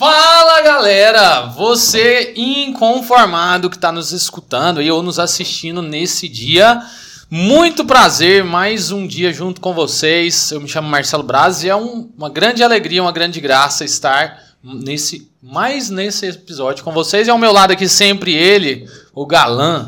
Fala galera, você inconformado que está nos escutando e ou nos assistindo nesse dia, muito prazer, mais um dia junto com vocês. Eu me chamo Marcelo Braz e é um- uma grande alegria, uma grande graça estar nesse mais nesse episódio com vocês. E ao meu lado aqui sempre ele, o galã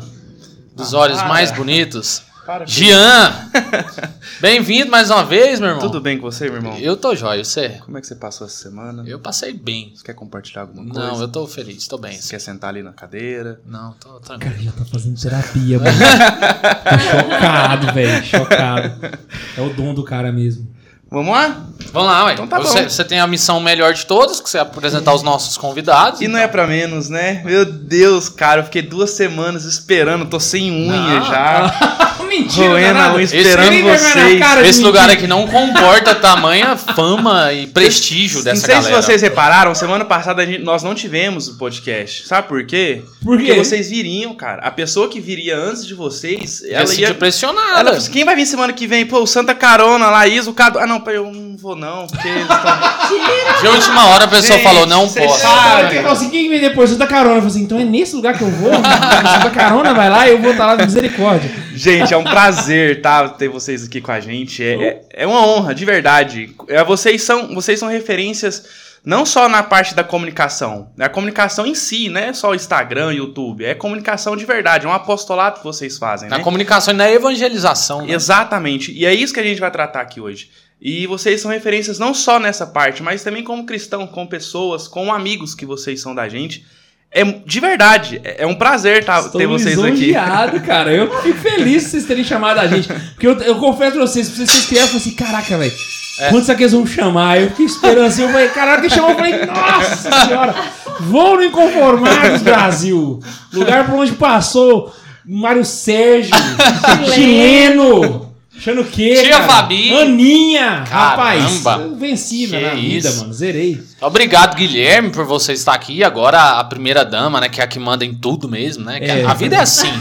dos olhos mais bonitos, Para, Gian. Bem-vindo mais uma vez, meu irmão. Tudo bem com você, meu irmão? Eu tô jóia, você? Como é que você passou essa semana? Eu passei bem. Você quer compartilhar alguma coisa? Não, eu tô feliz, tô bem. Você quer sentar ali na cadeira? Não, tô tranquilo. Cara, já tá fazendo terapia, mano. Tô chocado, velho. Chocado. É o dom do cara mesmo. Vamos lá? Vamos lá, ué. Então tá você, bom. você tem a missão melhor de todas, que você é apresentar os nossos convidados. E não é pra menos, né? Meu Deus, cara, eu fiquei duas semanas esperando, tô sem unha Não. já. Mentira, a nada. unha Esse- esperando na vocês. cara. Esse lugar aqui não comporta tamanha fama e prestígio Não dessa sei galera. se vocês repararam, semana passada a gente- nós não tivemos o podcast. Sabe por quê? Por quê? Porque vocês viriam, cara. A pessoa que viria antes de vocês, Ia ela se ia. pressionada. Ela assim, quem vai vir semana que vem? Pô, o Santa Carona, Laís, o Cadu. Ah, não, eu não vou não, porque De última hora a pessoa Gente, falou, não posso. sabem. Ele falou assim, quem vem depois? Santa Carona. Eu falei assim, então é nesse lugar que eu vou? Santa Carona vai lá e eu vou estar lá de misericórdia. Gente, é um prazer, tá? Ter vocês aqui com a gente. É, é, é uma honra, de verdade. É, vocês, são, vocês são referências não só na parte da comunicação. É a comunicação em si, não é só o Instagram, YouTube. É comunicação de verdade. É um apostolado que vocês fazem, Na né? comunicação e na evangelização. né? Exatamente. E é isso que a gente vai tratar aqui hoje. E vocês são referências não só nessa parte, mas também como cristão, com pessoas, com amigos que vocês são da gente. É de verdade, é é um prazer tá, Estou ter vocês aqui. cara. Eu fico feliz de vocês terem chamado a gente. Porque eu, eu confesso pra vocês, pra vocês criaram, eu falei assim, caraca, velho. É. Quando será que eles vão chamar? Eu fiquei esperando assim, eu falei, caraca, que chamou? Eu falei, nossa senhora, vou no Inconformados, Brasil. Lugar por onde passou Mário Sérgio, chileno. Achando o quê? Tia cara? Fabi. Aninha. Rapaz, Caramba. eu venci Que na vida, isso. mano. Zerei. Obrigado, Guilherme, por você estar aqui. Agora a primeira dama, né? Que é a que manda em tudo mesmo, né? É. a vida é assim.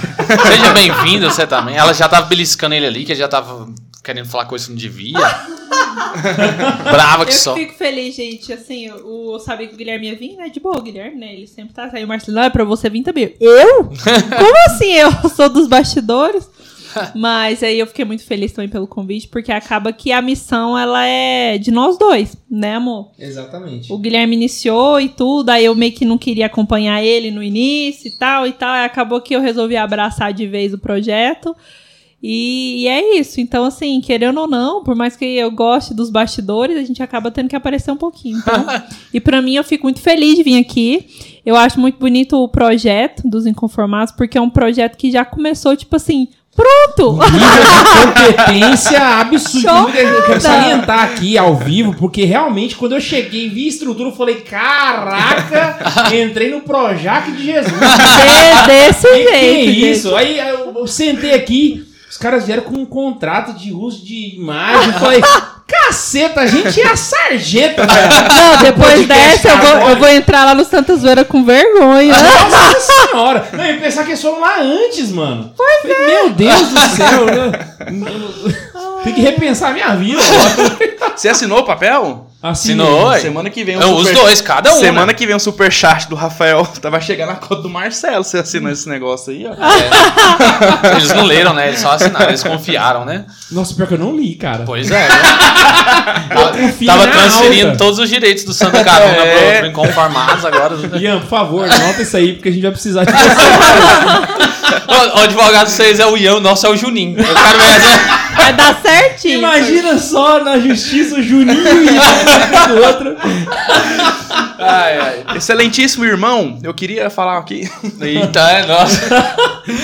Seja bem-vindo, você também. Ela já tava beliscando ele ali, que ele já tava querendo falar coisa que não devia. Brava que Eu só. fico feliz, gente. Assim, o, eu sabia que o Guilherme ia vir, né? De boa, o Guilherme, né? Ele sempre tá aí. O Marcelo, "Ah, é pra você vir também. Eu? Como assim? Eu sou dos bastidores? Mas aí eu fiquei muito feliz também pelo convite, porque acaba que a missão, ela é de nós dois, né, amor? Exatamente. O Guilherme iniciou e tudo, aí eu meio que não queria acompanhar ele no início e tal e tal. Aí acabou que eu resolvi abraçar de vez o projeto. E, e é isso. Então, assim, querendo ou não, por mais que eu goste dos bastidores, a gente acaba tendo que aparecer um pouquinho. Então, e pra mim, eu fico muito feliz de vir aqui. Eu acho muito bonito o projeto dos Inconformados, porque é um projeto que já começou, tipo assim, pronto! nível de competência absurdo. Chocada. Eu quero salientar aqui ao vivo, porque realmente, quando eu cheguei e vi a estrutura, eu falei: caraca, entrei no Projac de Jesus. De- desse Que, que jeito. é gente. isso? Aí eu sentei aqui, os caras vieram com um contrato de uso de imagem. Eu falei: caceta, a gente é a sarjeta, velho. Não, depois dessa eu vou, eu vou entrar lá no Santa Zoeira com vergonha. Nossa senhora! Não, eu ia pensar que eles foram lá antes, mano. Pois é. Meu Deus do céu. né? Tem que repensar a minha vida. Você assinou o papel? Assinou, ué. Semana que vem um Não, os super- dois, cada um. Semana né? que vem um superchat do Rafael. Vai chegar na conta do Marcelo você assinou esse negócio aí, ó. Eles não leram, né? Eles só assinaram, eles confiaram, né? Nossa, pior que eu não li, cara. Pois é. né? Tava, confio tava transferindo alta. todos os direitos do Santa Carona É. pro, pro Inconformados agora. Ian, por favor, anota isso aí, porque a gente vai precisar de você. O, o advogado de vocês é o Ian, o nosso é o Juninho. Eu quero ver essa- Vai dar certinho. Imagina só na justiça o Juninho e o do outro. Ai, ai. Excelentíssimo irmão, eu queria falar aqui. Eita, é, nossa.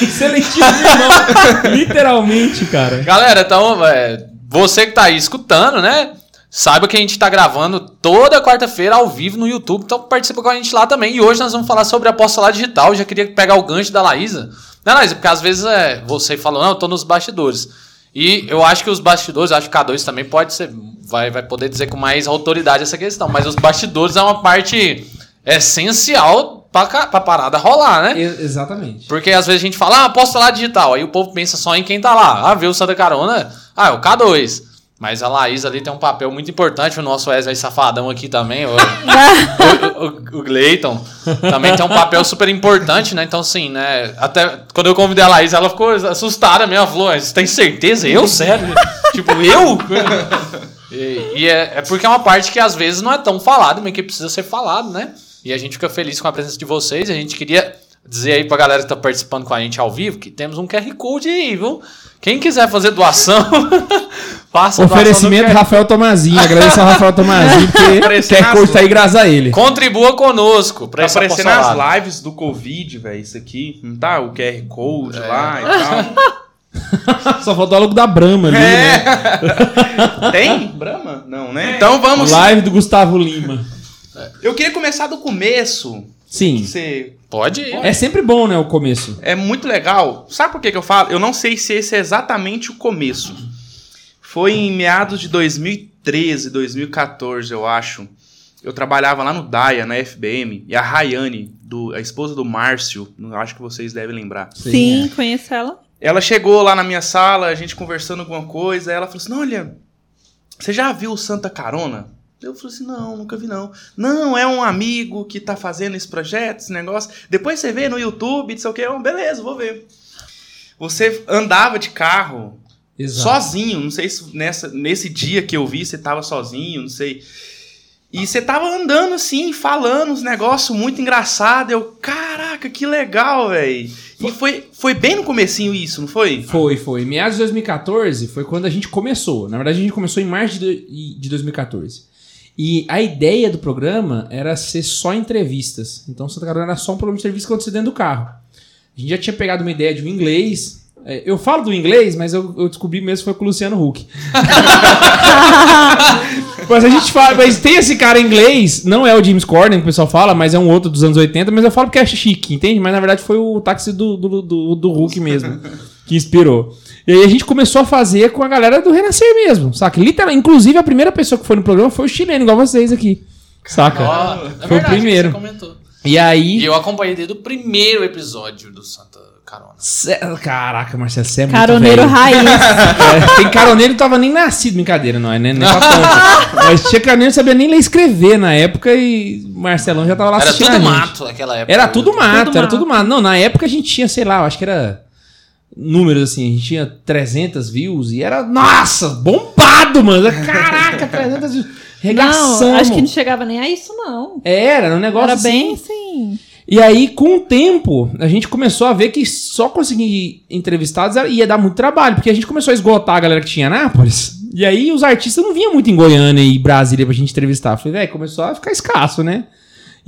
Excelentíssimo irmão. Literalmente, cara. Galera, então, é, você que tá aí escutando, né? Saiba que a gente tá gravando toda quarta-feira ao vivo no YouTube, então participa com a gente lá também. E hoje nós vamos falar sobre apostolado digital. Eu já queria pegar o gancho da Laísa. Né, Laísa? Porque às vezes é, você falou, não, eu tô nos bastidores. E eu acho que os bastidores, acho que o K2 também pode ser, vai, vai poder dizer com mais autoridade essa questão. Mas os bastidores é uma parte essencial pra, pra parada rolar, né? Exatamente. Porque às vezes a gente fala, ah, aposta lá digital. Aí o povo pensa só em quem tá lá. Ah, vê o Santa Carona. Ah, é o K2. Mas a Laís ali tem um papel muito importante, o nosso Wesley Safadão aqui também, o, o, o, o Gleiton, também tem um papel super importante, né? Então, assim, né? Até quando eu convidei a Laís, ela ficou assustada mesmo, ela falou, você tem certeza? Eu? Sério? tipo, eu? E, e é, é porque é uma parte que às vezes não é tão falada, mas que precisa ser falado, né? E a gente fica feliz com a presença de vocês, a gente queria dizer aí pra galera que tá participando com a gente ao vivo que temos um QR Code aí, viu? Quem quiser fazer doação, faça Oferecimento doação Rafael Tomazinho. Agradeço ao Rafael Tomazinho, porque Aparecendo quer Code tá aí graças a ele. Contribua conosco pra Tá aparecendo apostolado. as lives do Covid, velho, isso aqui. Não tá? O QR Code É. lá e tal. Só faltou o logo da Brahma ali, né? Tem? Brahma? Não, né? Então vamos. Live do Gustavo Lima. Eu queria começar do começo. Sim. Você Pode ir. É sempre bom, né, o começo. É muito legal. Sabe por que, que eu falo? Eu não sei se esse é exatamente o começo. Foi em meados de 2013, 2014, eu acho. Eu trabalhava lá no DAIA, na FBM, e a Rayane, do, a esposa do Márcio, não acho que vocês devem lembrar. Sim, conheço ela. Ela chegou lá na minha sala, a gente conversando alguma coisa, ela falou assim: "Não, olha, você já viu o Santa Carona? Eu falei assim: não, nunca vi não. Não, é um amigo que tá fazendo esse projeto, esse negócio. Depois você vê no YouTube, não sei o que. Beleza, vou ver. Você andava de carro Exato. sozinho, não sei se nessa, nesse dia que eu vi você tava sozinho, não sei. E você tava andando assim, falando uns negócios muito engraçados. Eu, caraca, que legal, velho. E foi, foi bem no comecinho isso, não foi? Foi, foi. Meados de 2014 foi quando a gente começou. Na verdade, a gente começou em março de 2014. E a ideia do programa era ser só entrevistas. Então, Santa Carona era só um programa de entrevista que acontecia dentro do carro. A gente já tinha pegado uma ideia de um inglês. É, Eu falo do inglês, mas eu, eu descobri mesmo que foi com o Luciano Huck. mas a gente fala, mas tem esse cara em inglês, não é o James Corden que o pessoal fala, mas é um outro dos anos 80, mas eu falo porque é chique, entende? Mas na verdade foi o táxi do, do, do, do Hulk mesmo, que inspirou. E aí a gente começou a fazer com a galera do Renascer mesmo, saca? Literalmente, inclusive a primeira pessoa que foi no programa foi o chileno, igual vocês aqui. Saca? Ó, é Foi o verdade, primeiro. Você comentou. E aí. E eu acompanhei desde o primeiro episódio do Santa Carona. Cê- Caraca, Marcelo, você é muito Caroneiro velho. raiz. É, tem caroneiro que tava nem nascido, brincadeira, não é, né? Nem pra. Mas tinha caroneiro que sabia nem ler e escrever na época e Marcelão já tava lá Era assistindo tudo a gente. mato naquela época. Era tudo mato, Tudo era mato. tudo mato. Não, na época a gente tinha, sei lá, eu acho que era números assim, a gente tinha 300 views e era, nossa, bombado, mano. Caraca, 300 views. Regaçamos. Não, acho que não chegava nem a isso, não. Era, era um negócio Era assim. bem assim. E aí, com o tempo, a gente começou a ver que só conseguir entrevistados ia dar muito trabalho, porque a gente começou a esgotar a galera que tinha em Anápolis. E aí, os artistas não vinham muito em Goiânia e Brasília pra gente entrevistar. Eu Falei, velho, começou a ficar escasso, né?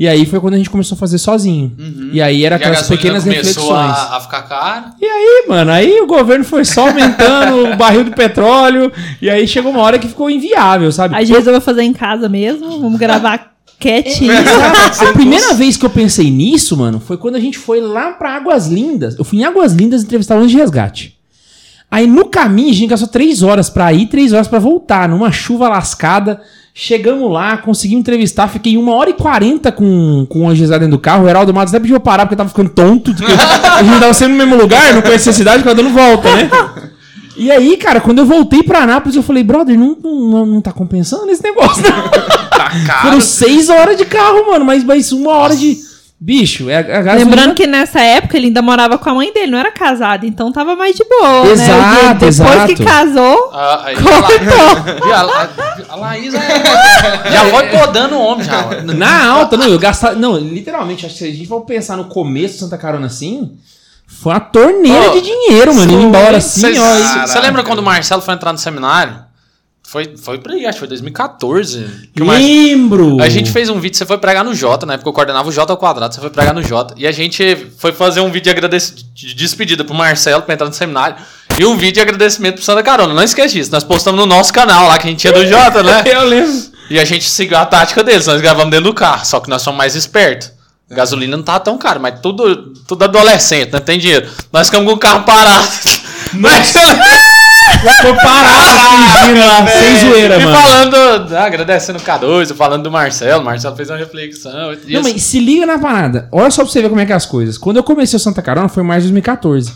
E aí foi quando a gente começou a fazer sozinho. E aí era E a aquelas pequenas começou reflexões. a, a ficar cara. E aí, mano, aí o governo foi só aumentando o barril do petróleo. E aí chegou uma hora que ficou inviável, sabe? Às vezes eu vou fazer em casa mesmo. Vamos gravar quietinho. Exato. A primeira vez que eu pensei nisso, mano, foi quando a gente foi lá pra Águas Lindas. Eu fui em Águas Lindas entrevistar o Anjo de Resgate. Aí no caminho a gente gastou três horas pra ir, três horas pra voltar, numa chuva lascada. Chegamos lá, conseguimos entrevistar, fiquei uma hora e quarenta com, com o de Resgate dentro do carro. O Heraldo Matos até pediu pra parar porque eu tava ficando tonto. A gente tava sendo no mesmo lugar, não conhecia a cidade, ficava dando volta, né? E aí, cara, quando eu voltei pra Anápolis, eu falei, brother, não, não, não tá compensando esse negócio, não. Tá caro. Foram seis horas de carro, mano, mas, mas uma hora de. Bicho, é a gasolina... Lembrando que nessa época ele ainda morava com a mãe dele, não era casado, então tava mais de boa. né? Exato, E Depois exato. que casou, A, aí, a, La- Viu? a, La- a Laís é- já foi podando o homem já. Na alta, não, eu gastava. Não, literalmente, acho que se a gente for pensar no começo de Santa Carona assim, foi uma torneira Ô, de dinheiro, mano. Indo embora assim, ó. Você lembra quando o Marcelo foi entrar no seminário? Foi, foi por aí, acho que foi 2014. Que o Mar- Lembro! A gente fez um vídeo, você foi pregar no Jota, né? Porque eu coordenava o Jota ao quadrado, você foi pregar no Jota. E a gente foi fazer um vídeo de, agradec- de despedida pro Marcelo pra entrar no seminário. E um vídeo de agradecimento pro Santa Carona. Não esquece disso. Nós postamos no nosso canal lá, que a gente tinha do Jota, né? Eu lembro. E a gente seguiu a tática deles, nós gravamos dentro do carro, só que nós somos mais espertos. Gasolina não tava tão caro, mas tudo, tudo adolescente, não tem dinheiro. Nós ficamos com o carro parado. Mas, Foi parado, fingindo lá, sem zoeira, e mano. falando, ah, agradecendo o K2, falando do Marcelo, o Marcelo fez uma reflexão. e Não, assim- mas se liga na parada. Olha só pra você ver como é que é as coisas. Quando eu comecei o Santa Carona foi em março de 2014.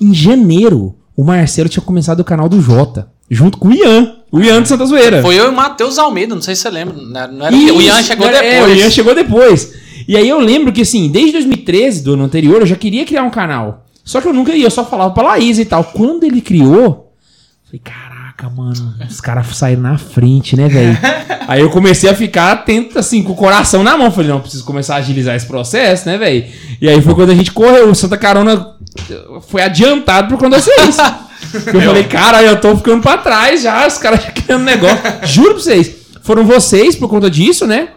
Em janeiro, o Marcelo tinha começado o canal do Jota, junto com o Ian. O Ian de Santa Zoeira. Foi eu e o Matheus Almeida, não sei se você lembra. Não não era, Isso, o Ian chegou era- depois. É, o Ian chegou depois. E aí eu lembro que, assim, desde 2013, do ano anterior, eu já queria criar um canal. Só que eu nunca ia, eu só falava pra Laís e tal. Quando ele criou, falei, caraca, mano, os caras saíram na frente, né, velho? aí eu comecei a ficar atento, assim, com o coração na mão. Falei, não, preciso começar a agilizar esse processo, né, velho? E aí foi quando a gente correu. O Santa Carona foi adiantado por conta de vocês. Porque eu falei, cara, eu tô ficando pra trás já, os caras já criando negócio. Juro pra vocês, foram vocês por conta disso, né?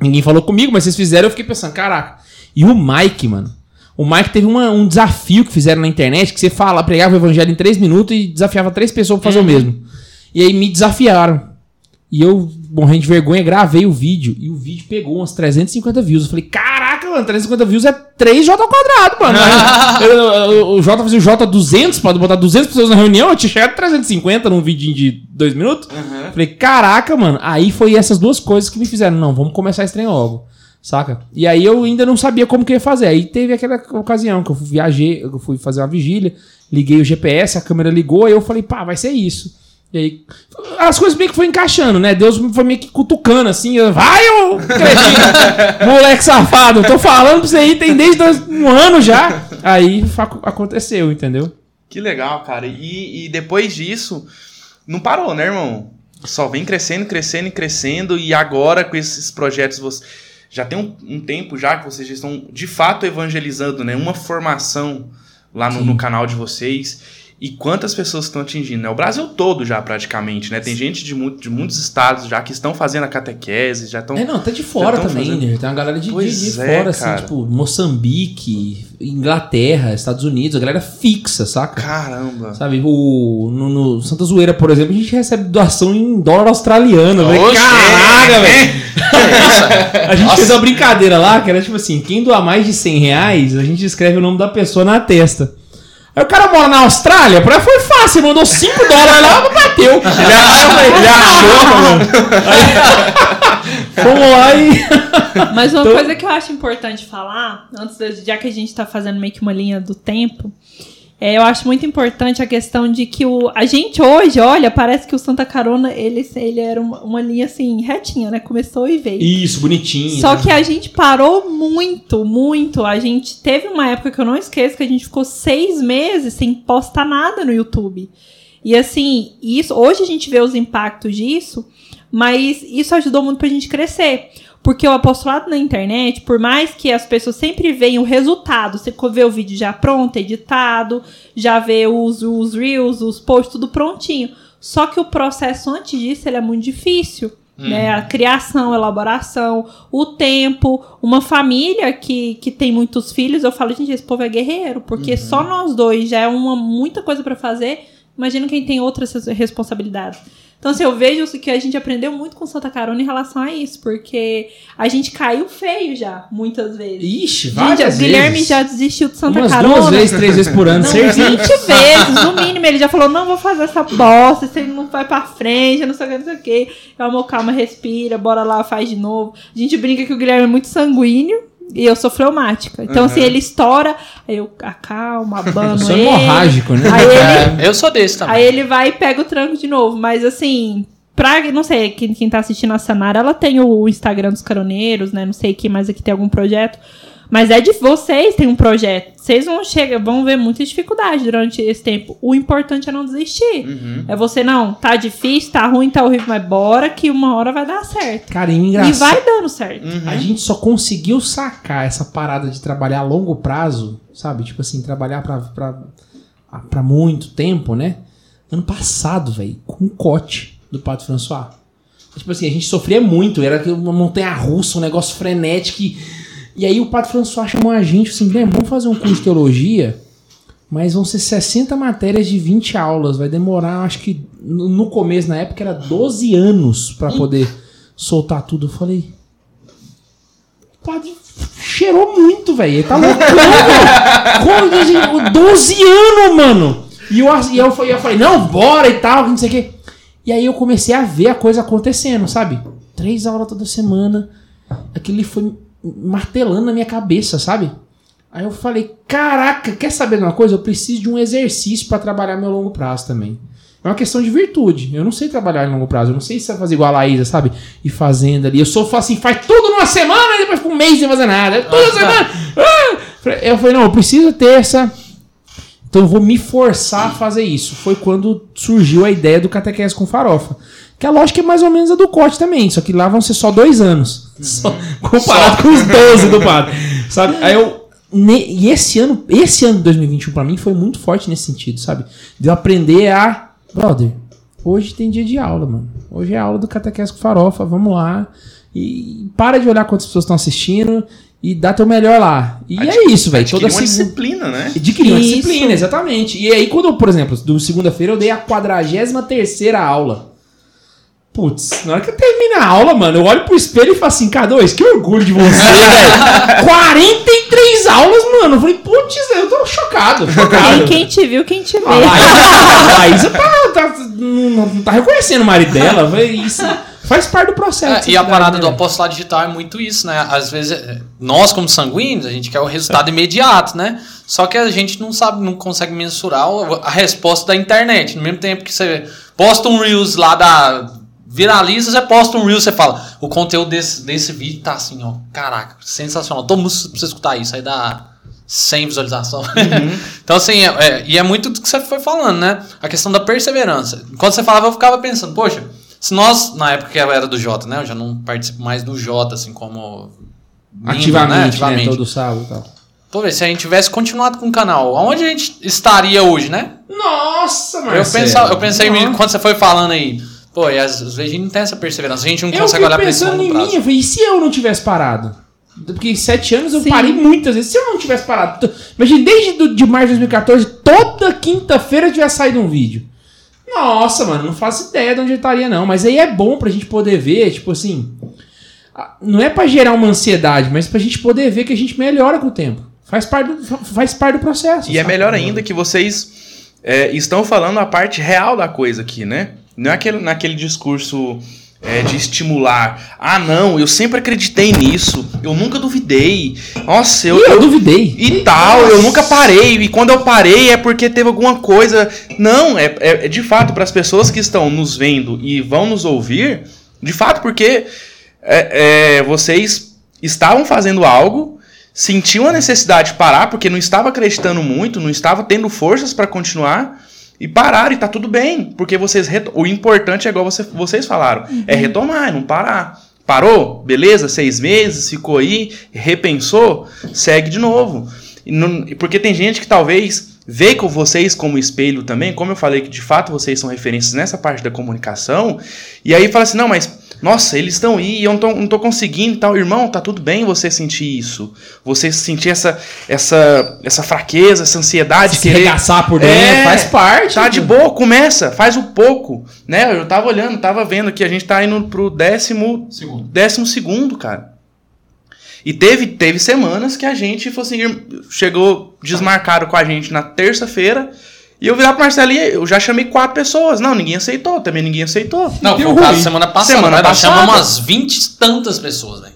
Ninguém falou comigo, mas vocês fizeram, eu fiquei pensando, caraca. E o Mike, mano. O Mike teve uma- um desafio que fizeram na internet, que você fala, pregava o evangelho em três minutos e desafiava três pessoas pra fazer o mesmo. E aí me desafiaram. E eu, morrendo de vergonha, gravei o vídeo. E o vídeo pegou umas 350 views. Eu falei, caraca, mano, 350 views é 3J ao quadrado, mano. Aí, eu- eu- o J fazia o J200, pode botar 200 pessoas na reunião, eu tinha chegado a 350 num vídeo de dois minutos. Falei, caraca, mano. Aí foi essas duas coisas que me fizeram. Não, vamos começar esse trem logo. Saca? E aí eu ainda não sabia como que ia fazer. Aí teve aquela ocasião que eu viajei, eu fui fazer uma vigília, liguei o GPS, a câmera ligou, aí eu falei, pá, vai ser isso. E aí, as coisas meio que foi encaixando, né? Deus foi meio que cutucando assim, eu, vai, ô cretino, moleque safado, tô falando pra você aí, tem desde um ano já. Aí aconteceu, entendeu? Que legal, cara. E, e depois disso, não parou, né, irmão? Só vem crescendo, crescendo e crescendo. E agora, com esses projetos, você já tem um, um tempo já que vocês já estão de fato evangelizando, né? Uma formação lá no, no canal de vocês. E quantas pessoas estão atingindo, né? O Brasil todo já, praticamente, né? Tem gente de, mu- de muitos estados já que estão fazendo a catequese, já estão... É, não, tá de fora também, fazendo- né? Tem uma galera de, de, Pois de é, fora, assim, cara. tipo, Moçambique, Inglaterra, Estados Unidos, a galera fixa, saca? Caramba! Sabe, o, no, no Santa Zoeira, por exemplo, a gente recebe doação em dólar australiano. Oxe, Caraca, velho! A gente fez uma brincadeira lá, que era tipo assim, quem doar mais de 100 reais, a gente escreve o nome da pessoa na testa. Aí o cara mora na Austrália, pra foi fácil, mandou 5 dólares lá, bateu. Ele achou, ele achou, mano. Aí, lá e... Mas uma Então- coisa que eu acho importante falar, antes de, já que a gente tá fazendo meio que uma linha do tempo, é, eu acho muito importante a questão de que o, a gente hoje, olha, parece que o Santa Carona, ele, ele era uma, uma linha assim, retinha, né? Começou e veio. Isso, bonitinho. Só né? que a gente parou muito, muito. A gente teve uma época que eu não esqueço que a gente ficou seis meses sem postar nada no YouTube. E assim, isso hoje a gente vê os impactos disso, mas isso ajudou muito pra gente crescer. Porque o apostolado na internet, por mais que as pessoas sempre veem o resultado, você vê o vídeo já pronto, editado, já vê os, os reels, os posts, tudo prontinho. Só que o processo antes disso ele é muito difícil. Né? A criação, a elaboração, o tempo, uma família que, que tem muitos filhos, eu falo, gente, esse povo é guerreiro, porque só nós dois já é uma, muita coisa pra fazer. Imagina quem tem outras res- responsabilidades. Então, assim, eu vejo que a gente aprendeu muito com Santa Carona em relação a isso, porque a gente caiu feio já, muitas vezes. Ixi, Gente, várias o Guilherme vezes. já desistiu de Santa Umas Carona. duas vezes, três vezes por ano, Não, certinho. 20 vezes, no mínimo. Ele já falou: não vou fazer essa bosta, isso aí não vai pra frente, eu não sei o que, não sei o que. Eu, amor, calma, respira, bora lá, faz de novo. A gente brinca que o Guilherme é muito sanguíneo. E eu sou fleumática. Então, assim, ele estoura, aí eu acalmo, abano Eu sou ele. hemorrágico, né? Aí ele, É, eu sou desse também. aí ele vai e pega o tranco de novo. Mas, assim, pra, não sei, quem, quem tá assistindo a Sanara, ela tem o Instagram dos caroneiros, né? Não sei quem mais aqui tem algum projeto. Mas é de vocês tem um projeto. Vocês vão chegar, vão ver muita dificuldade durante esse tempo. O importante é não desistir. Uhum. É você, não, tá difícil, tá ruim, tá horrível, mas bora que uma hora vai dar certo. Cara, e E engraçado. vai dando certo. A gente só conseguiu sacar essa parada de trabalhar a longo prazo, sabe? Tipo assim, trabalhar pra, pra, pra muito tempo, né? Ano passado, velho, com o cote do Pato François. Tipo assim, a gente sofria muito, era uma montanha russa, um negócio frenético. E, e aí o Pato François chamou a gente assim, vamos fazer um curso de teologia, mas vão ser 60 matérias de 20 aulas. Vai demorar, acho que no começo, na época, era 12 anos pra poder soltar tudo. Eu falei, o padre cheirou muito, velho. Ele tá loucão, velho. Como, assim, 12 anos, mano. E eu, e eu, eu falei, não, bora e tal, não sei o quê. E aí eu comecei a ver a coisa acontecendo, sabe? Três aulas toda semana. Aquilo foi martelando na minha cabeça, sabe? Aí eu falei, caraca, quer saber de uma coisa? Eu preciso de um exercício pra trabalhar meu longo prazo também. É uma questão de virtude. Eu não sei trabalhar em longo prazo. Eu não sei se fazer igual a Laísa, sabe? E fazendo ali. Eu sou assim, faz tudo numa semana e depois fica um mês sem fazer nada. Toda semana. Ah! Eu falei, não, eu preciso ter essa. Então eu vou me forçar a fazer isso. Foi quando surgiu a ideia do catequese com farofa. Que a lógica é mais ou menos a do corte também, só que lá vão ser só dois anos. Só, comparado com os 12 do padre. Sabe? Aí eu. ne- e esse ano, esse ano de 2021 pra mim foi muito forte nesse sentido, sabe? De eu aprender a. Brother, hoje tem dia de aula, mano. Hoje é aula do catequese com farofa, vamos lá. E para de olhar quantas pessoas estão assistindo e dá teu melhor lá. E é isso, velho. Toda uma disciplina, né? Adquirir uma disciplina, exatamente. E aí, quando, eu, por exemplo, do segunda-feira eu dei a 43 aula. Putz, na hora que eu termino a aula, mano, eu olho pro espelho e falo assim, K2, que orgulho de você, velho. 43 aulas, mano. Eu falei, putz, eu tô chocado, chocado. Quem, quem te viu, quem te vê. A Laísa, a Laísa tá, tá- não, não tá reconhecendo o marido dela. velho, Isso faz parte do processo. É, e a parada do né? apostolado digital é muito isso, né? Às vezes, é, nós como sanguíneos, a gente quer o resultado imediato, né? Só que a gente não sabe, não consegue mensurar a resposta da internet. No mesmo tempo que você posta um Reels lá da. Viraliza, você posta um Reels, você fala, o conteúdo desse, desse vídeo tá assim, ó. Caraca, sensacional. Todo mundo precisa escutar isso. Aí dá 100 visualização. então, assim, é- é- e é muito do que você foi falando, né? A questão da perseverança. Quando você falava, eu ficava pensando, poxa, se nós, na época que eu era do Jota, né? Eu já não participo mais do Jota, assim, como. membro, Ativamente, né? Todo sábado e tal. Pô, velho, se a gente tivesse continuado com o canal, aonde a gente estaria hoje, né? Nossa, Eu, Marcelo. pensa, eu pensei Nossa. quando você foi falando aí, pô, e às, vezes a gente não tem essa perseverança, a gente não Eu consegue olhar pra esse pensando longo em mim, eu falei, e se eu não tivesse parado? Porque em sete anos eu Sim. parei muitas vezes. Se eu não tivesse parado. Imagina, desde do, de março de 2014, toda quinta-feira tivesse saído um vídeo. Nossa, mano, não faço ideia de onde eu estaria, não. Mas aí é bom pra gente poder ver, tipo assim. Não é pra gerar uma ansiedade, mas pra gente poder ver que a gente melhora com o tempo. Faz parte do, fa- faz parte do processo. E é sabe? melhor ainda que vocês é, estão falando a parte real da coisa aqui, né? Não é aquele, naquele discurso é, de estimular. Ah, não, eu sempre acreditei nisso. Eu nunca duvidei. Nossa, eu, eu eu- duvidei. e tal, eu nunca parei. E quando eu parei é porque teve alguma coisa. Não, é, é, é de fato para as pessoas que estão nos vendo e vão nos ouvir, de fato, porque é, é, vocês estavam fazendo algo, sentiam a necessidade de parar, porque não estava acreditando muito, não estava tendo forças para continuar. E pararam, e tá tudo bem. Porque vocês. O importante é igual você- vocês falaram: é retomar, é não parar. Parou? Beleza? Seis meses, ficou aí, repensou, segue de novo. Não- porque tem gente que talvez vê com vocês como espelho também, como eu falei que de fato vocês são referências nessa parte da comunicação, e aí fala assim: não, mas nossa, eles estão aí, eu não tô, não tô conseguindo e tal. Irmão, tá tudo bem você sentir isso. Você sentir essa, essa, essa fraqueza, essa ansiedade. Se querer- regaçar por dentro, É, faz parte. Tá de boa, começa, faz o pouco, né? Eu tava olhando, tava vendo que a gente tá indo pro décimo, Segundo. décimo segundo, cara. E teve, teve semanas que a gente, falou assim, chegou, desmarcaram com a gente na terça-feira, e eu virar pro Marcelo e eu já chamei quatro pessoas. Não, ninguém aceitou, também ninguém aceitou. Não, foi o caso semana passada, Semana né? Passada. chamamos umas 20 e tantas pessoas, velho.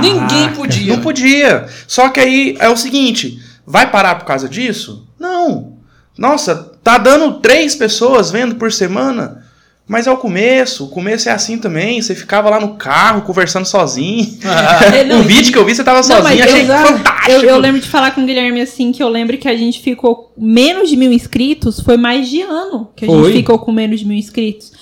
Ninguém podia. Não podia. Só que aí é o seguinte: vai parar por causa disso? Não. Nossa, tá dando três pessoas vendo por semana. Mas é o começo. O começo é assim também. Você ficava lá no carro conversando sozinho. Não, um vídeo que eu vi, você tava Não, sozinho. Achei eu, fantástico. eu, eu lembro de falar com o Guilherme assim, que eu lembro que a gente ficou menos de mil inscritos, foi mais de ano que a Foi. gente ficou com menos de mil inscritos.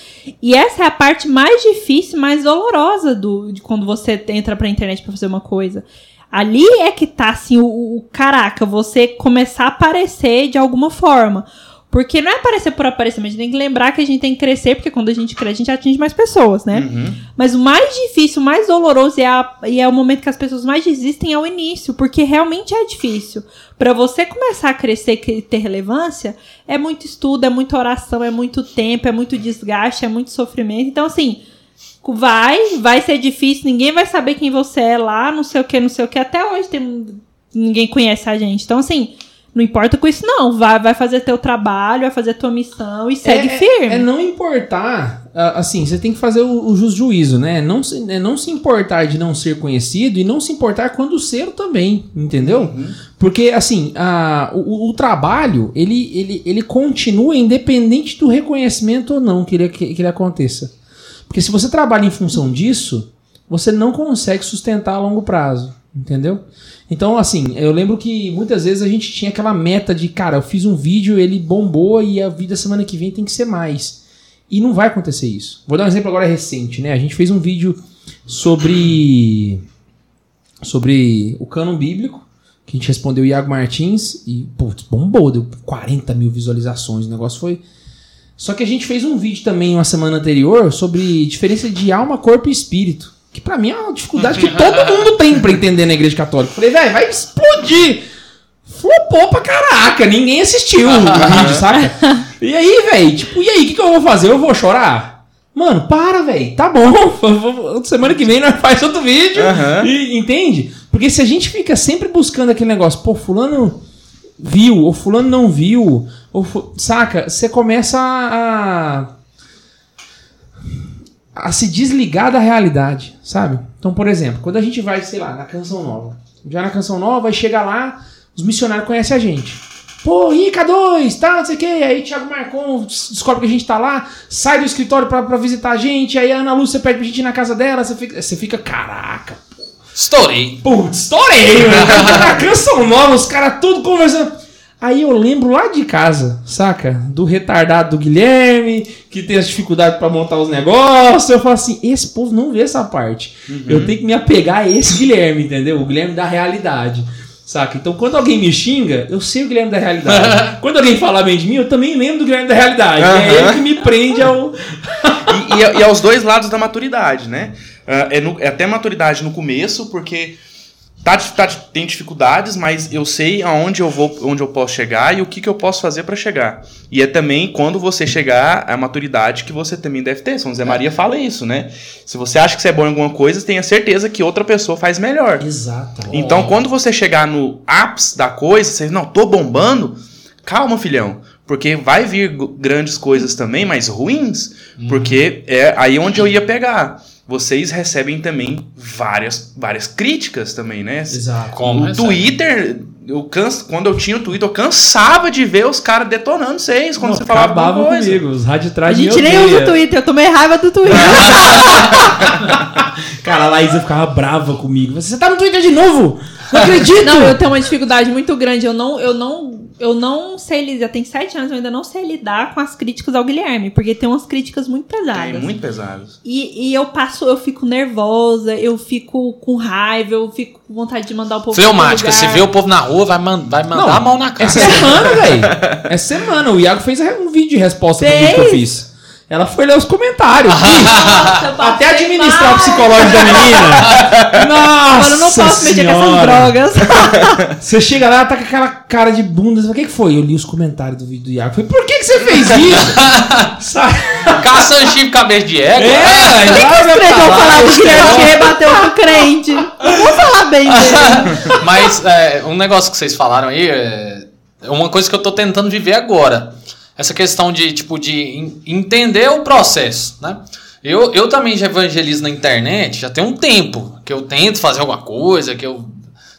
E essa é a parte mais difícil, mais dolorosa do, de quando você entra pra internet pra fazer uma coisa. Ali é que tá assim, o, o caraca, você começar a aparecer de alguma forma. Porque não é aparecer por aparecer, mas a gente tem que lembrar que a gente tem que crescer, porque quando a gente cresce, a gente atinge mais pessoas, né? Uhum. Mas o mais difícil, o mais doloroso e é, a- e é o momento que as pessoas mais desistem é o início, porque realmente é difícil. Pra você começar a crescer e ter relevância, é muito estudo, é muita oração, é muito tempo, é muito desgaste, é muito sofrimento. Então, assim, vai, vai ser difícil, ninguém vai saber quem você é lá, não sei o que, não sei o que. Até hoje tem, ninguém conhece a gente. Então, assim, Não importa com isso, não. Vai, vai fazer teu trabalho, vai fazer tua missão e segue é, firme. É não importar, assim, você tem que fazer o, o justo juízo, né? Não se, é não se importar de não ser conhecido e não se importar quando ser também, entendeu? Porque, assim, a, o, o trabalho, ele, ele, ele continua independente do reconhecimento ou não que ele, que, que ele aconteça. Porque se você trabalha em função disso, você não consegue sustentar a longo prazo, entendeu? Então, assim, eu lembro que muitas vezes a gente tinha aquela meta de, cara, eu fiz um vídeo, ele bombou e a vida semana que vem tem que ser mais. E não vai acontecer isso. Vou dar um exemplo agora recente, né? A gente fez um vídeo sobre sobre o cânon bíblico, que a gente respondeu o Iago Martins e, putz, bombou, deu 40 mil visualizações, o negócio foi... Só que a gente fez um vídeo também uma semana anterior sobre diferença de alma, corpo e espírito. Que pra mim é uma dificuldade que todo mundo tem pra entender na igreja católica. Falei, velho, vai explodir. Flopou pra caraca, ninguém assistiu o vídeo, saca? E aí, velho, tipo, e aí, o que, que eu vou fazer? Eu vou chorar? Mano, para, velho, tá bom. Semana que vem nós faz outro vídeo. Aham. E, entende? Porque se a gente fica sempre buscando aquele negócio, pô, fulano viu, ou fulano não viu, ou saca? Você começa a, a se desligar da realidade, sabe? Então, por exemplo, quando a gente vai, sei lá, na Canção Nova, já na Canção Nova, aí chega lá, os missionários conhecem a gente. Pô, e K2, tá, não sei o que, aí Thiago Marcon descobre que a gente tá lá, sai do escritório pra, pra visitar a gente, aí a Ana Lúcia pede pra gente ir na casa dela, você fica, você fica caraca, Estourei. Putz, estourei, mano. Na canção nova, os caras tudo conversando. Aí eu lembro lá de casa, saca? Do retardado do Guilherme, que tem as dificuldades pra montar os negócios. Eu falo assim: esse povo não vê essa parte. Eu tenho que me apegar a esse Guilherme, entendeu? O Guilherme da realidade. Saca? Então, quando alguém me xinga, eu sei o Guilherme da realidade. quando alguém fala bem de mim, eu também lembro do Guilherme da realidade. É Aham. ele que me prende ao. e, e, e aos dois lados da maturidade, né? Ah, é, no- é até maturidade no começo, porque tá, tá- tem dificuldades, mas eu sei aonde eu vou, onde eu posso chegar e o que, que eu posso fazer para chegar. E é também quando você chegar a maturidade que você também deve ter. São Zé Maria fala isso, né? Se você acha que você é bom em alguma coisa, tenha certeza que outra pessoa faz melhor. Exato. Então, quando você chegar no ápice da coisa, você não, tô bombando, calma, filhão. Porque vai vir grandes coisas também, mas ruins. Porque é aí onde eu ia pegar. Vocês recebem também várias, várias críticas também, né? Exato. Como o? Twitter, eu canso, quando eu tinha o Twitter, eu cansava de ver os caras detonando vocês quando Não, você falava alguma coisa. comigo. Os A trás gente nem usa o Twitter, eu tomei raiva do Twitter. Cara, a Laísa ficava brava comigo. Você tá no Twitter de novo? Não acredito! Não, eu tenho uma dificuldade muito grande. Eu não, eu não, eu não sei lidar. Tem sete anos, eu ainda não sei lidar com as críticas ao Guilherme, porque tem umas críticas muito pesadas. É, muito pesados. E, e eu passo, eu fico nervosa, eu fico com raiva, eu fico com vontade de mandar o povo. Fleumática, se vê o povo na rua, vai, man- vai mandar Não, a mão na cara. Essa semana, velho. Essa semana. O Iago fez um vídeo de resposta pro vídeo que eu Fez? fiz. Ela foi ler os comentários. Nossa, Até administrar o mal. psicológico da menina. Nossa! Agora eu não posso mexer com essas drogas. Você chega lá, tá com aquela cara de bunda. Você fala, O que, que foi? Eu li os comentários do vídeo do Iago. Eu falei, por que, que você fez isso? Caça chifre cabeça de égua. É, Quem que escreveu falar do Guilherme que rebateu com o crente? Não vou falar bem dele. Mas é, um negócio que vocês falaram aí é uma coisa que eu tô tentando viver agora. Essa questão de, tipo, de en- entender o processo, né? Eu, eu também já evangelizo na internet, já tem um tempo que eu tento fazer alguma coisa, que eu...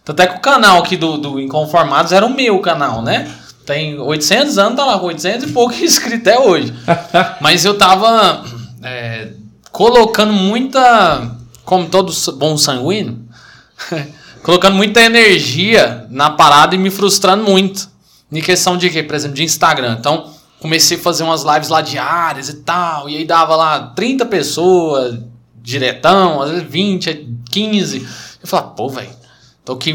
Tanto é que o canal aqui do, do Inconformados era o meu canal, né? Tem 800 anos, tá lá, 800 e pouco inscritos até hoje. Mas eu tava é, colocando muita... Como todo bom sanguíneo, colocando muita energia na parada e me frustrando muito. Em questão de quê? Por exemplo, de Instagram. Então, comecei a fazer umas lives lá diárias e tal. E aí dava lá 30 pessoas, diretão, às vezes 20, 15. Eu falava, pô, velho, tô aqui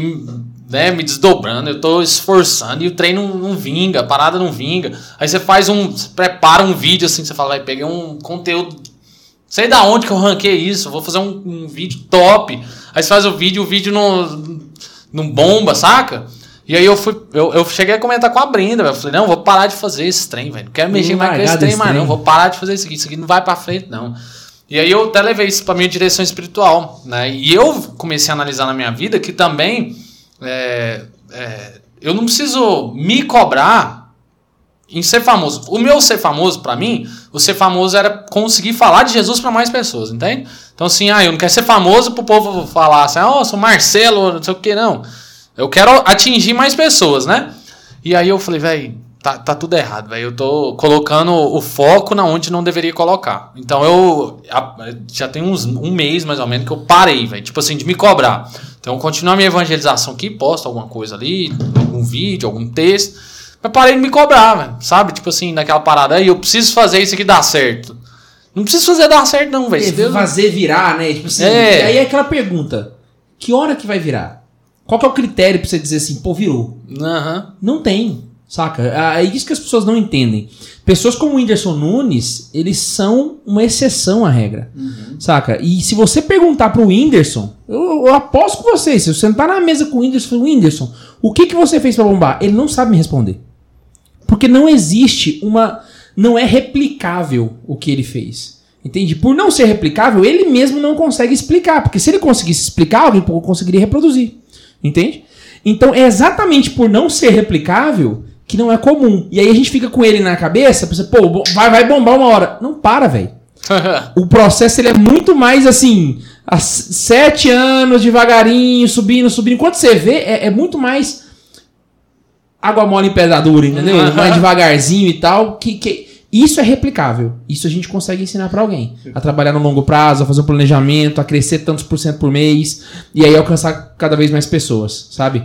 né, me desdobrando, eu tô esforçando e o treino não, vinga, a parada não vinga. Aí você faz um. Prepara um vídeo assim, você fala, vai, peguei um conteúdo Sei da onde que eu ranquei isso, vou fazer um, um vídeo top. Aí você faz o vídeo, o vídeo não, não bomba, saca? E aí eu fui, eu, eu cheguei a comentar com a Brenda, velho. Eu falei, não, vou parar de fazer esse trem, velho. Não quero mexer mais com esse trem mais, não. Vou parar de fazer isso aqui. Isso aqui não vai pra frente, não. E aí eu até levei isso pra minha direção espiritual, né? E eu comecei a analisar na minha vida que também é, é, eu não preciso me cobrar em ser famoso. O meu ser famoso, pra mim, o ser famoso era conseguir falar de Jesus pra mais pessoas, entende? Então, assim, ah, eu não quero ser famoso pro povo falar assim, oh, sou Marcelo, não sei o que, não. Eu quero atingir mais pessoas, né? E aí eu falei, velho, tá, tá tudo errado, velho. Eu tô colocando o foco na onde não deveria colocar. Então eu já tem uns um mês mais ou menos que eu parei, velho. Tipo assim, de me cobrar. Então eu continuo a minha evangelização aqui, posto alguma coisa ali, algum vídeo, algum texto. Mas parei de me cobrar, velho. Sabe? Tipo assim, naquela parada aí, eu preciso fazer isso aqui dar certo. Não preciso fazer dar certo, não, velho. Deus- fazer virar, né? Tipo assim, É. e aí é aquela pergunta: que hora que vai virar? Qual que é o critério pra você dizer assim, pô, virou? Aham. Não tem, saca? Ah, É isso que as pessoas não entendem. Pessoas como o Whindersson Nunes, eles são uma exceção à regra, saca? E se você perguntar pro Whindersson, eu, eu aposto com você, se você sentar na mesa com o Whindersson, fala, Whindersson, o que, que você fez pra bombar? Ele não sabe me responder. Porque não existe uma... Não é replicável o que ele fez. Entende? Por não ser replicável, ele mesmo não consegue explicar. Porque se ele conseguisse explicar, alguém conseguiria reproduzir. Entende? Então é exatamente por não ser replicável que não é comum. E aí a gente fica com ele na cabeça, pensa, pô, vai, vai bombar uma hora. Não para, velho. O processo ele é muito mais assim, há sete anos, devagarinho, subindo, subindo. Enquanto você vê, é, é muito mais água mole em pedra dura, entendeu? Mais devagarzinho e tal. Que, que isso é replicável. Isso a gente consegue ensinar pra alguém. A trabalhar no longo prazo, a fazer um planejamento, a crescer tantos por cento por mês e aí alcançar cada vez mais pessoas, sabe?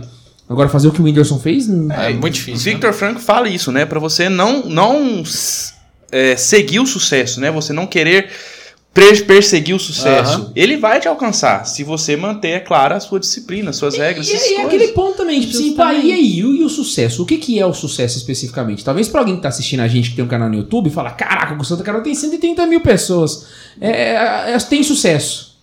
Agora fazer o que o Whindersson fez, hum, É muito difícil. Victor Franco fala isso, né? Pra você não, não é, seguir o sucesso, né? Você não querer perseguir o sucesso. Aham. Ele vai te alcançar se você manter, é claro, a sua disciplina, as suas regras, E, essas e coisas. aquele ponto também, tipo assim, pá, e aí, e o, e sucesso? O que, que é o sucesso especificamente? Talvez pra alguém que tá assistindo a gente que tem um canal no YouTube e fala, caraca, o Gustavo Carol tem 130 mil pessoas. É, é, é, tem sucesso.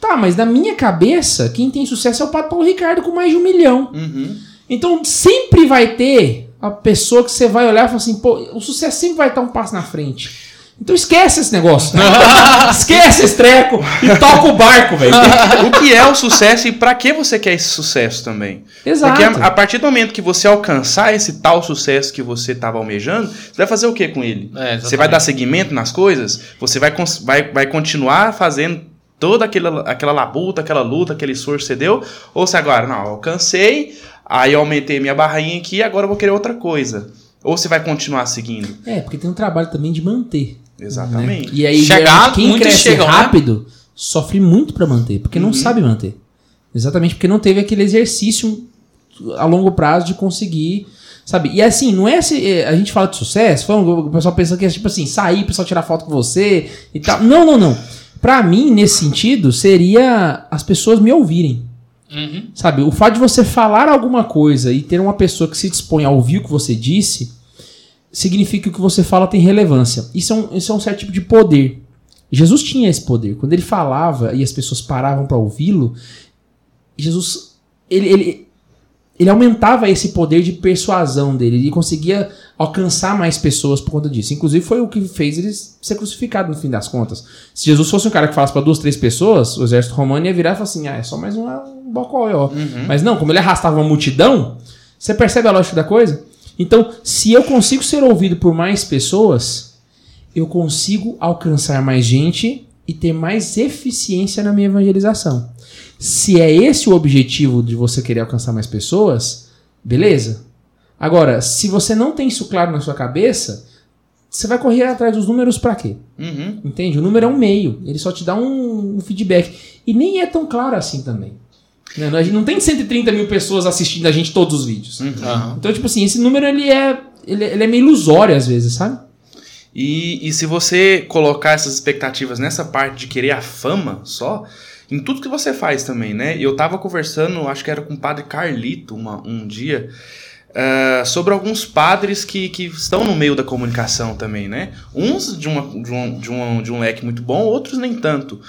Tá, mas na minha cabeça, quem tem sucesso é o Pato Paulo Ricardo com mais de um milhão. Uhum. Então sempre vai ter a pessoa que você vai olhar e falar assim, pô, o sucesso sempre vai estar um passo na frente. Então esquece esse negócio. esquece esse treco e toca o barco, velho. o que é o sucesso e pra que você quer esse sucesso também? Exato. Porque a, a partir do momento que você alcançar esse tal sucesso que você estava almejando, você vai fazer o que com ele? É, você vai dar seguimento nas coisas? Você vai, vai, vai continuar fazendo toda aquela, aquela labuta, aquela luta, aquele esforço que você deu? Ou se agora, não, eu alcancei, aí eu aumentei minha barrainha aqui, agora eu vou querer outra coisa? Ou você vai continuar seguindo? É, porque tem um trabalho também de manter. Exatamente. né? E aí, Chegar, quem cresce chegam, né? rápido sofre muito pra manter, porque Uhum. não sabe manter. Exatamente porque não teve aquele exercício a longo prazo de conseguir, sabe? E assim, não é se é, a gente fala de sucesso, fala- o pessoal pensa que é tipo assim, sair, o pessoal tirar foto com você e tal. Não, não, não. Pra mim, nesse sentido, seria as pessoas me ouvirem. Uhum. Sabe, o fato de você falar alguma coisa e ter uma pessoa que se dispõe a ouvir o que você disse, significa que o que você fala tem relevância. Isso é um, isso é um certo tipo de poder. Jesus tinha esse poder. Quando ele falava e as pessoas paravam para ouvi-lo, Jesus ele, ele, ele aumentava esse poder de persuasão dele. Ele conseguia alcançar mais pessoas por conta disso. Inclusive foi o que fez ele ser crucificado no fim das contas. Se Jesus fosse um cara que falasse para duas, três pessoas, o exército romano ia virar e falar assim: ah, é só mais um, um bocó, ó. Mas não, como ele arrastava uma multidão, você percebe a lógica da coisa? Então, se eu consigo ser ouvido por mais pessoas, eu consigo alcançar mais gente e ter mais eficiência na minha evangelização. Se é esse o objetivo de você querer alcançar mais pessoas, beleza. Agora, se você não tem isso claro na sua cabeça, você vai correr atrás dos números pra quê? Uhum. Entende? O número é um meio, ele só te dá um, um feedback. E nem é tão claro assim também. Né? A gente não tem 130 mil pessoas assistindo a gente todos os vídeos. Aham. Então, tipo assim, esse número ele é, ele, é- ele é meio ilusório às vezes, sabe? E, e se você colocar essas expectativas nessa parte de querer a fama só, em tudo que você faz também, né? Eu tava conversando, acho que era com o padre Carlito uma- um dia, ah, sobre alguns padres que, que estão no meio da comunicação também, né? Uns de, uma, de, um, de, um, de um leque muito bom, outros nem tanto.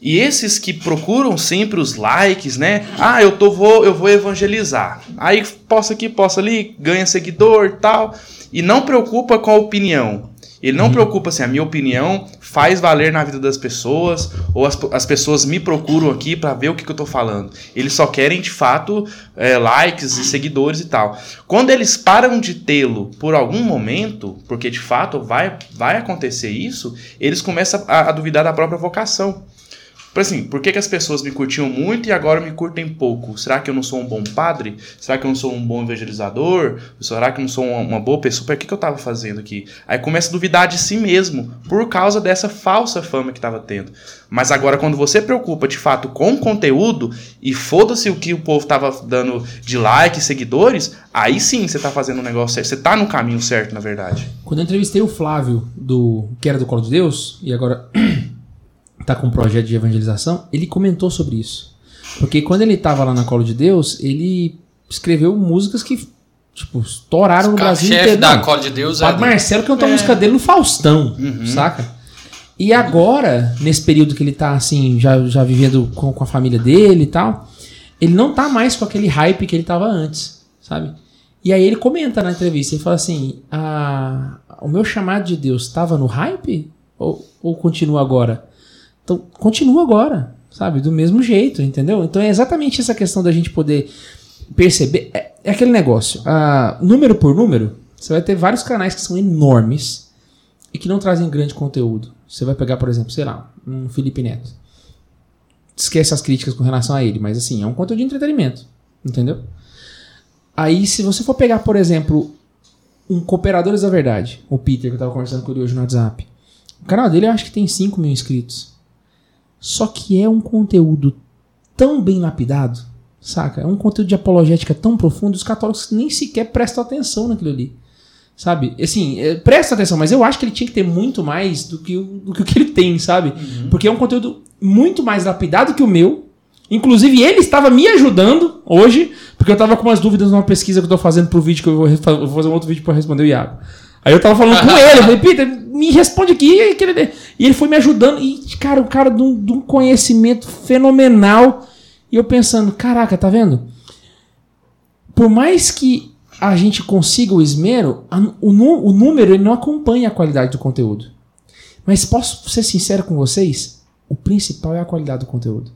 E esses que procuram sempre os likes, né? Ah, eu, tô, vou, eu vou evangelizar. Aí posta aqui, posta ali, ganha seguidor tal. E não preocupa com a opinião. Ele não preocupa se a minha opinião faz valer na vida das pessoas ou as, as pessoas me procuram aqui para ver o que, que eu tô falando. Eles só querem de fato é, likes e seguidores e tal. Quando eles param de tê-lo por algum momento, porque de fato vai, vai acontecer isso, eles começam a, a duvidar da própria vocação. Por assim, por que, que as pessoas me curtiam muito e agora me curtem pouco? Será que eu não sou um bom padre? Será que eu não sou um bom evangelizador? Será que eu não sou uma, boa pessoa? Por que, que eu estava fazendo aqui? Aí começa a duvidar de si mesmo por causa dessa falsa fama que estava tendo. Mas agora, quando você preocupa de fato com o conteúdo e foda-se o que o povo estava dando de like, seguidores, aí sim você está fazendo um negócio certo. Você está no caminho certo, na verdade. Quando eu entrevistei o Flávio, do que era do Colo de Deus, e agora tá com um projeto de evangelização, ele comentou sobre isso. Porque quando ele tava lá na Colo de Deus, ele escreveu músicas que, tipo, estouraram no Brasil chefe inteiro. da Cola de Deus o Padre é. Marcelo cantou a música dele no Faustão, saca? E agora, nesse período que ele tá, assim, já, já vivendo com, com a família dele e tal, ele não tá mais com aquele hype que ele tava antes, sabe? E aí ele comenta na entrevista, ele fala assim, "Ah, o meu chamado de Deus estava no hype? Ou, ou continua agora? Então, continua agora, sabe? Do mesmo jeito, entendeu? Então é exatamente essa questão da gente poder perceber. É, é aquele negócio. ah, número por número, você vai ter vários canais que são enormes e que não trazem grande conteúdo. Você vai pegar, por exemplo, sei lá, um Felipe Neto. Esquece as críticas com relação a ele, mas assim, é um conteúdo de entretenimento, entendeu? Aí, se você for pegar, por exemplo, um Cooperadores da Verdade, o Peter, que eu tava conversando com ele hoje no WhatsApp. O canal dele eu acho que tem 5 mil inscritos. Só que é um conteúdo tão bem lapidado, saca? É um conteúdo de apologética tão profundo, os católicos nem sequer prestam atenção naquilo ali. Sabe? Assim, é, presta atenção, mas eu acho que ele tinha que ter muito mais do que o, do que, o que ele tem, sabe? Porque é um conteúdo muito mais lapidado que o meu. Inclusive, ele estava me ajudando hoje, porque eu estava com umas dúvidas numa pesquisa que eu tô fazendo pro vídeo, que eu vou vou fazer um outro vídeo para responder o Iago. Aí eu tava falando com ele, eu falei, Peter, me responde aqui. E ele, e ele foi me ajudando. E, cara, o cara de um, de um conhecimento fenomenal. E eu pensando, caraca, tá vendo? Por mais que a gente consiga o esmero, a- o, o número ele não acompanha a qualidade do conteúdo. Mas posso ser sincero com vocês? O principal é a qualidade do conteúdo.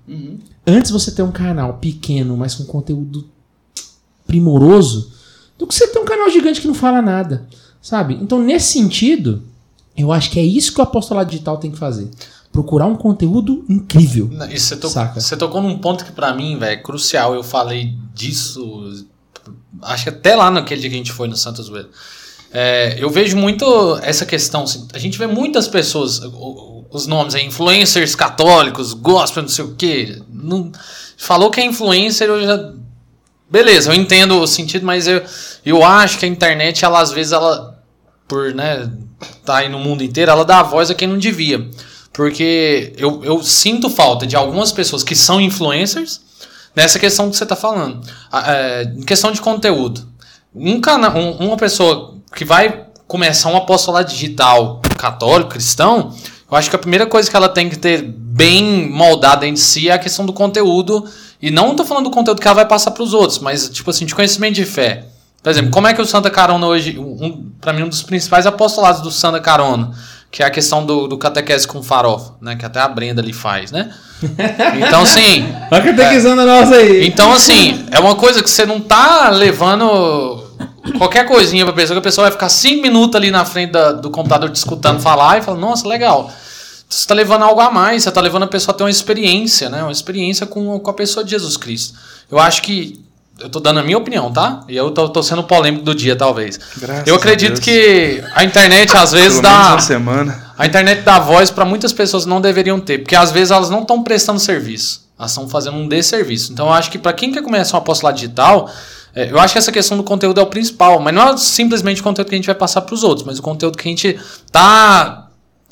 Antes você ter um canal pequeno, mas com conteúdo primoroso, do que você ter um canal gigante que não fala nada. Sabe? Então, nesse sentido, eu acho que é isso que o apostolado digital tem que fazer. Procurar um conteúdo incrível. Você, to- Saca. você tocou num ponto que pra mim, velho, é crucial. Eu falei disso, acho que até lá naquele dia que a gente foi no Santa Zoeira. É, eu vejo muito essa questão. assim, a gente vê muitas pessoas, os nomes aí, influencers católicos, gospel, não sei o quê. Não, falou que é influencer, eu já. Beleza, eu entendo o sentido, mas eu, eu acho que a internet, ela às vezes, ela, por né, tá aí no mundo inteiro, ela dá voz a quem não devia. Porque eu, eu sinto falta de algumas pessoas que são influencers nessa questão que você está falando. A- é, questão de conteúdo. Um cana um- uma pessoa que vai começar um apostolado digital católico, cristão, eu acho que a primeira coisa que ela tem que ter bem moldada em si é a questão do conteúdo. E não estou falando do conteúdo que ela vai passar para os outros, mas tipo assim, de conhecimento de fé. Por exemplo, como é que o Santa Carona hoje, um, para mim, um dos principais apostolados do Santa Carona, que é a questão do, do catequese com farofa, né? Que até a Brenda ali faz, né? Então, assim. Olha a catequizando nossa aí. Então, assim, é uma coisa que você não tá levando qualquer coisinha pra pessoa, que a pessoa vai ficar cinco minutos ali na frente da- do computador te escutando falar e fala, nossa, legal. Você tá levando algo a mais, você tá levando a pessoa a ter uma experiência, né? Uma experiência com, com a pessoa de Jesus Cristo. Eu acho que. Eu tô dando a minha opinião, tá? E eu tô, tô sendo polêmico do dia, talvez. Graças eu a acredito Deus. que a internet, às vezes, dá. A internet dá voz para muitas pessoas que não deveriam ter, porque às vezes elas não estão prestando serviço, elas estão fazendo um desserviço. Então eu acho que para quem quer começar um apostolado digital, é, eu acho que essa questão do conteúdo é o principal, mas não é simplesmente o conteúdo que a gente vai passar para os outros, mas o conteúdo que a gente tá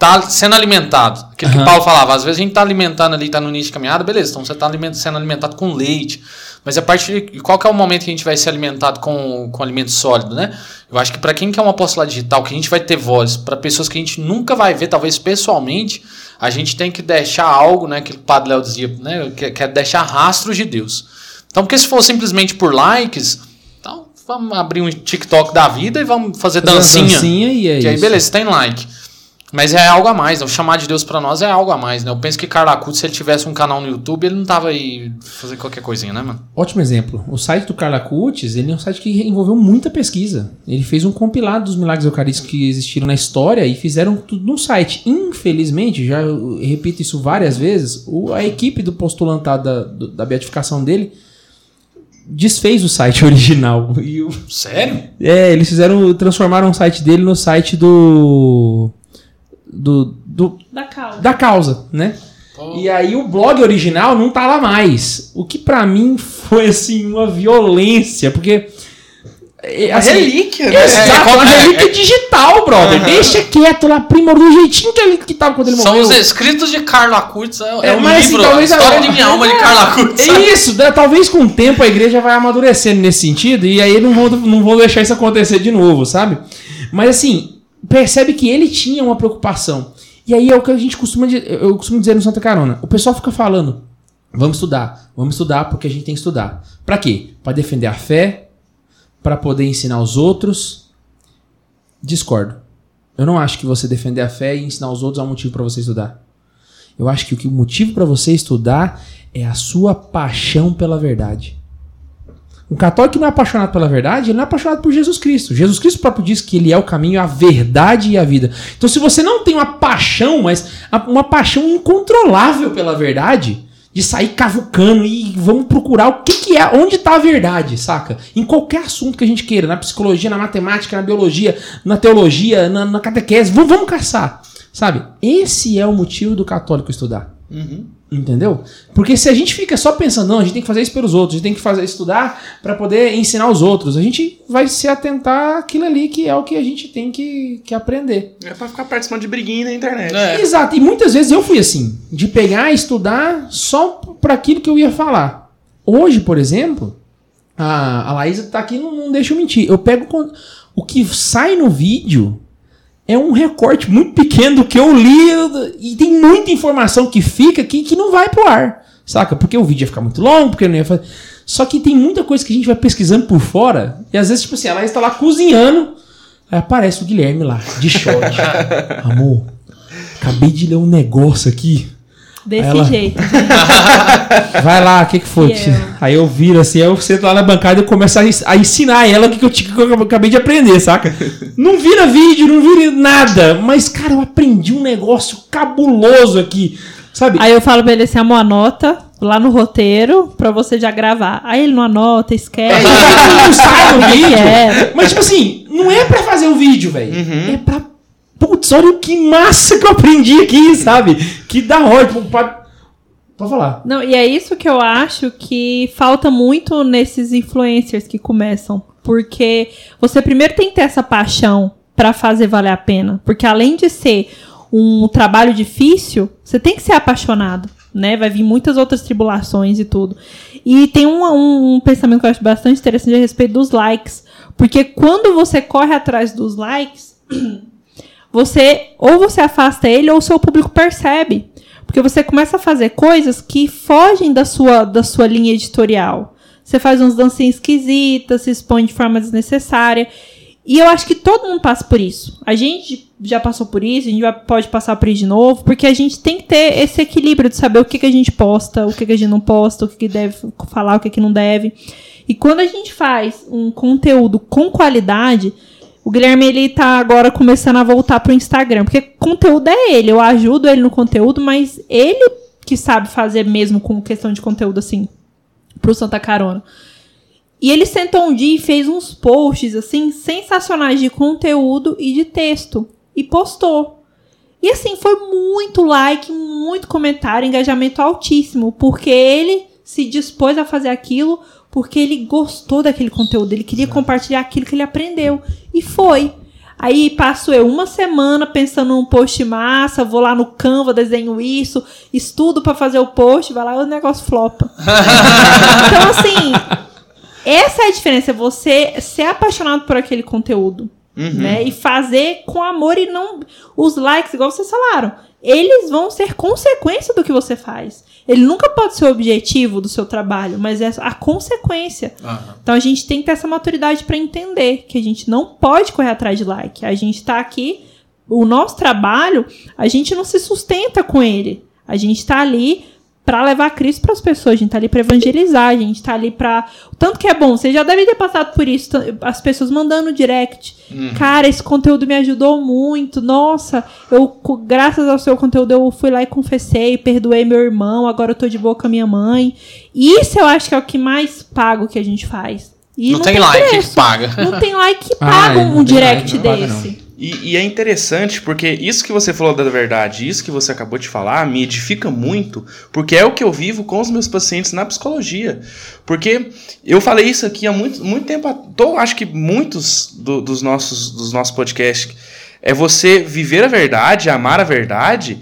tá sendo alimentado. Aquilo que Aham. o Paulo falava, às vezes a gente tá alimentando ali, tá no nicho de caminhada, beleza, então você tá sendo alimentado com leite. Mas a partir de qual que é o momento que a gente vai ser alimentado com, com alimento sólido, né? Eu acho que para quem quer uma apostolado digital, que a gente vai ter voz, para pessoas que a gente nunca vai ver, talvez pessoalmente, a gente tem que deixar algo, né? Que o Padre Léo dizia, né? Que, que é deixar rastros de Deus. Então, porque se for simplesmente por likes, então vamos abrir um TikTok da vida e vamos fazer dancinha. dancinha e é que aí, isso. beleza, tem like. Mas é algo a mais, né? O chamar de Deus pra nós é algo a mais, né? Eu penso que Carla Cutts, se ele tivesse um canal no YouTube, ele não tava aí fazendo qualquer coisinha, né, mano? Ótimo exemplo. O site do Carla Cutes, ele é um site que envolveu muita pesquisa. Ele fez um compilado dos milagres eucarísticos que existiram na história e fizeram tudo no site. Infelizmente, já repito isso várias vezes, a equipe do postulantado da, da beatificação dele desfez o site original. E o, Sério? é, eles fizeram, transformaram o site dele no site do do, do Da causa. da causa, né? Pô. E aí o blog original não tá lá mais. O que pra mim foi assim uma violência, porque é, assim, relíquia, né? Exato, É, é, uma é, relíquia digital, brother. Deixa quieto lá, primor, do jeitinho que ele que tava quando ele São morreu. os escritos de Carla Cutts, é, é, É, um mas, assim, livro, talvez a história de minha alma de Carla Cutts. É isso, né? talvez com o tempo a igreja vai amadurecendo nesse sentido e aí não vão, não vão deixar isso acontecer de novo, sabe? Mas assim, percebe que ele tinha uma preocupação. E aí é o que a gente costuma eu costumo dizer no Santa Carona. O pessoal fica falando: "Vamos estudar, vamos estudar porque a gente tem que estudar". Pra quê? Pra defender a fé, Pra poder ensinar os outros. Discordo. Eu não acho que você defender a fé e ensinar os outros é um motivo pra você estudar. Eu acho que o motivo pra você estudar é a sua paixão pela verdade. Um católico que não é apaixonado pela verdade, ele não é apaixonado por Jesus Cristo. Jesus Cristo próprio diz que ele é o caminho, a verdade e a vida. Então, se você não tem uma paixão, mas uma paixão incontrolável pela verdade, de sair cavucando e vamos procurar o que, que é, onde está a verdade, saca? Em qualquer assunto que a gente queira, na psicologia, na matemática, na biologia, na teologia, na, na catequese, vamos, vamos caçar, sabe? Esse é o motivo do católico estudar. Entendeu? Porque se a gente fica só pensando, não, a gente tem que fazer isso pelos outros, a gente tem que fazer estudar para poder ensinar os outros, a gente vai se atentar àquilo ali que é o que a gente tem que, que aprender. É pra ficar participando de briguinha na internet. É. Exato, e muitas vezes eu fui assim, de pegar e estudar só para aquilo que eu ia falar. Hoje, por exemplo, a, a Laísa tá aqui, não, não deixa eu mentir. Eu pego o que sai no vídeo é um recorte muito pequeno do que eu li e tem muita informação que fica aqui que não vai pro ar, saca? Porque o vídeo ia ficar muito longo, porque não ia fazer. Só que tem muita coisa que a gente vai pesquisando por fora e às vezes, tipo assim, a Laísa tá lá cozinhando, aí aparece o Guilherme lá, de short. Amor, acabei de ler um negócio aqui. Desse Ela- jeito. Vai lá, o que, que foi? Eu? Aí eu viro assim, aí eu sento lá na bancada e começo a, ens- a ensinar ela o que, que, eu, que eu acabei de aprender, saca? Não vira vídeo, não vira nada. Mas, cara, eu aprendi um negócio cabuloso aqui. Sabe? Aí eu falo pra ele assim, amor, anota lá no roteiro pra você já gravar. Aí ele não anota, esquece. não sai no vídeo. É. Mas, tipo assim, não é pra fazer o vídeo, velho. É pra. Putz, olha que massa que eu aprendi aqui, sabe? Que da hora. Tipo, pra... Pode falar. Não, e é isso que eu acho que falta muito nesses influencers que começam. Porque você primeiro tem que ter essa paixão pra fazer valer a pena. Porque além de ser um trabalho difícil, você tem que ser apaixonado. Né? Vai vir muitas outras tribulações e tudo. E tem um, um, um pensamento que eu acho bastante interessante a respeito dos likes. Porque quando você corre atrás dos likes, você ou você afasta ele ou o seu público percebe. Porque você começa a fazer coisas que fogem da sua, da sua linha editorial. Você faz uns dancinhas esquisitas, se expõe de forma desnecessária. E eu acho que todo mundo passa por isso. A gente já passou por isso, a gente pode passar por isso de novo, porque a gente tem que ter esse equilíbrio de saber o que, que a gente posta, o que, que a gente não posta, o que, que deve falar, o que, que não deve. E quando a gente faz um conteúdo com qualidade, o Guilherme ele tá agora começando a voltar pro Instagram, porque conteúdo é ele, eu ajudo ele no conteúdo, mas ele que sabe fazer mesmo com questão de conteúdo assim pro Santa Carona. E ele sentou um dia e fez uns posts assim sensacionais de conteúdo e de texto e postou. E assim, foi muito like, muito comentário, engajamento altíssimo, porque ele se dispôs a fazer aquilo porque ele gostou daquele conteúdo, ele queria compartilhar aquilo que ele aprendeu. E foi. Aí passo eu uma semana pensando num post massa, vou lá no Canva, desenho isso, estudo pra fazer o post, vai lá e o negócio flopa. então, assim, essa é a diferença, você ser apaixonado por aquele conteúdo, né? E fazer com amor e não os likes, igual vocês falaram. Eles vão ser consequência do que você faz. Ele nunca pode ser o objetivo do seu trabalho, mas é a consequência. Então a gente tem que ter essa maturidade pra entender que a gente não pode correr atrás de like. A gente tá aqui o nosso trabalho, a gente não se sustenta com ele. A gente tá ali para levar Cristo para as pessoas, a gente tá ali para evangelizar, a gente tá ali para tanto que é bom, você já deve ter passado por isso, as pessoas mandando direct. Uhum. Cara, esse conteúdo me ajudou muito. Nossa, eu graças ao seu conteúdo eu fui lá e confessei, perdoei meu irmão, agora eu tô de boa com a minha mãe. Isso eu acho que é o que mais paga o que a gente faz. E não, tem like preço. que paga. Não tem like que paga não um tem direct like, não desse. E, e é interessante porque isso que você falou da verdade, isso que você acabou de falar, me edifica muito, porque é o que eu vivo com os meus pacientes na psicologia. Porque eu falei isso aqui há muito, muito tempo, tô, acho que muitos do- dos, nossos, dos nossos podcasts, é você viver a verdade, amar a verdade,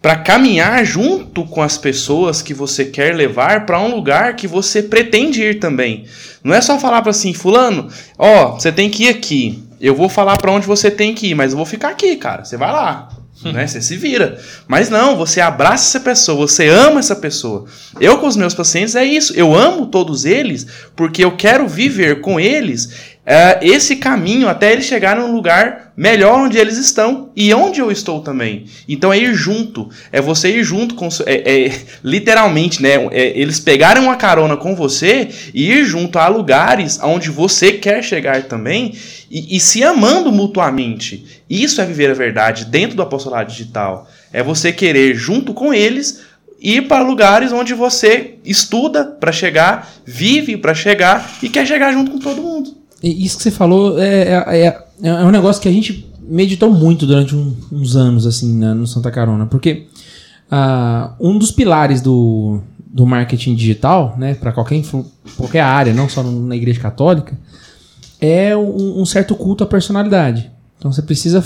para caminhar junto com as pessoas que você quer levar para um lugar que você pretende ir também. Não é só falar para assim, fulano, ó, você tem que ir aqui. Eu vou falar para onde você tem que ir, mas eu vou ficar aqui, cara. Você vai lá. Né? Você se vira. Mas não, você abraça essa pessoa, você ama essa pessoa. Eu com os meus pacientes é isso. Eu amo todos eles porque eu quero viver com eles é, esse caminho até eles chegarem num lugar melhor onde eles estão e onde eu estou também. Então é ir junto, é você ir junto com é, é, literalmente, né? É, eles pegarem uma carona com você e ir junto a lugares onde você quer chegar também e, e se amando mutuamente. Isso é viver a verdade dentro do apostolado digital. É você querer junto com eles ir para lugares onde você estuda para chegar, vive para chegar e quer chegar junto com todo mundo. Isso que você falou é, é, é- é um negócio que a gente meditou muito durante um- uns anos, assim, na- no Santa Carona. Porque ah, um dos pilares do, do marketing digital, né, para qualquer, qualquer área, não só na igreja católica, é um, um certo culto à personalidade. Então você precisa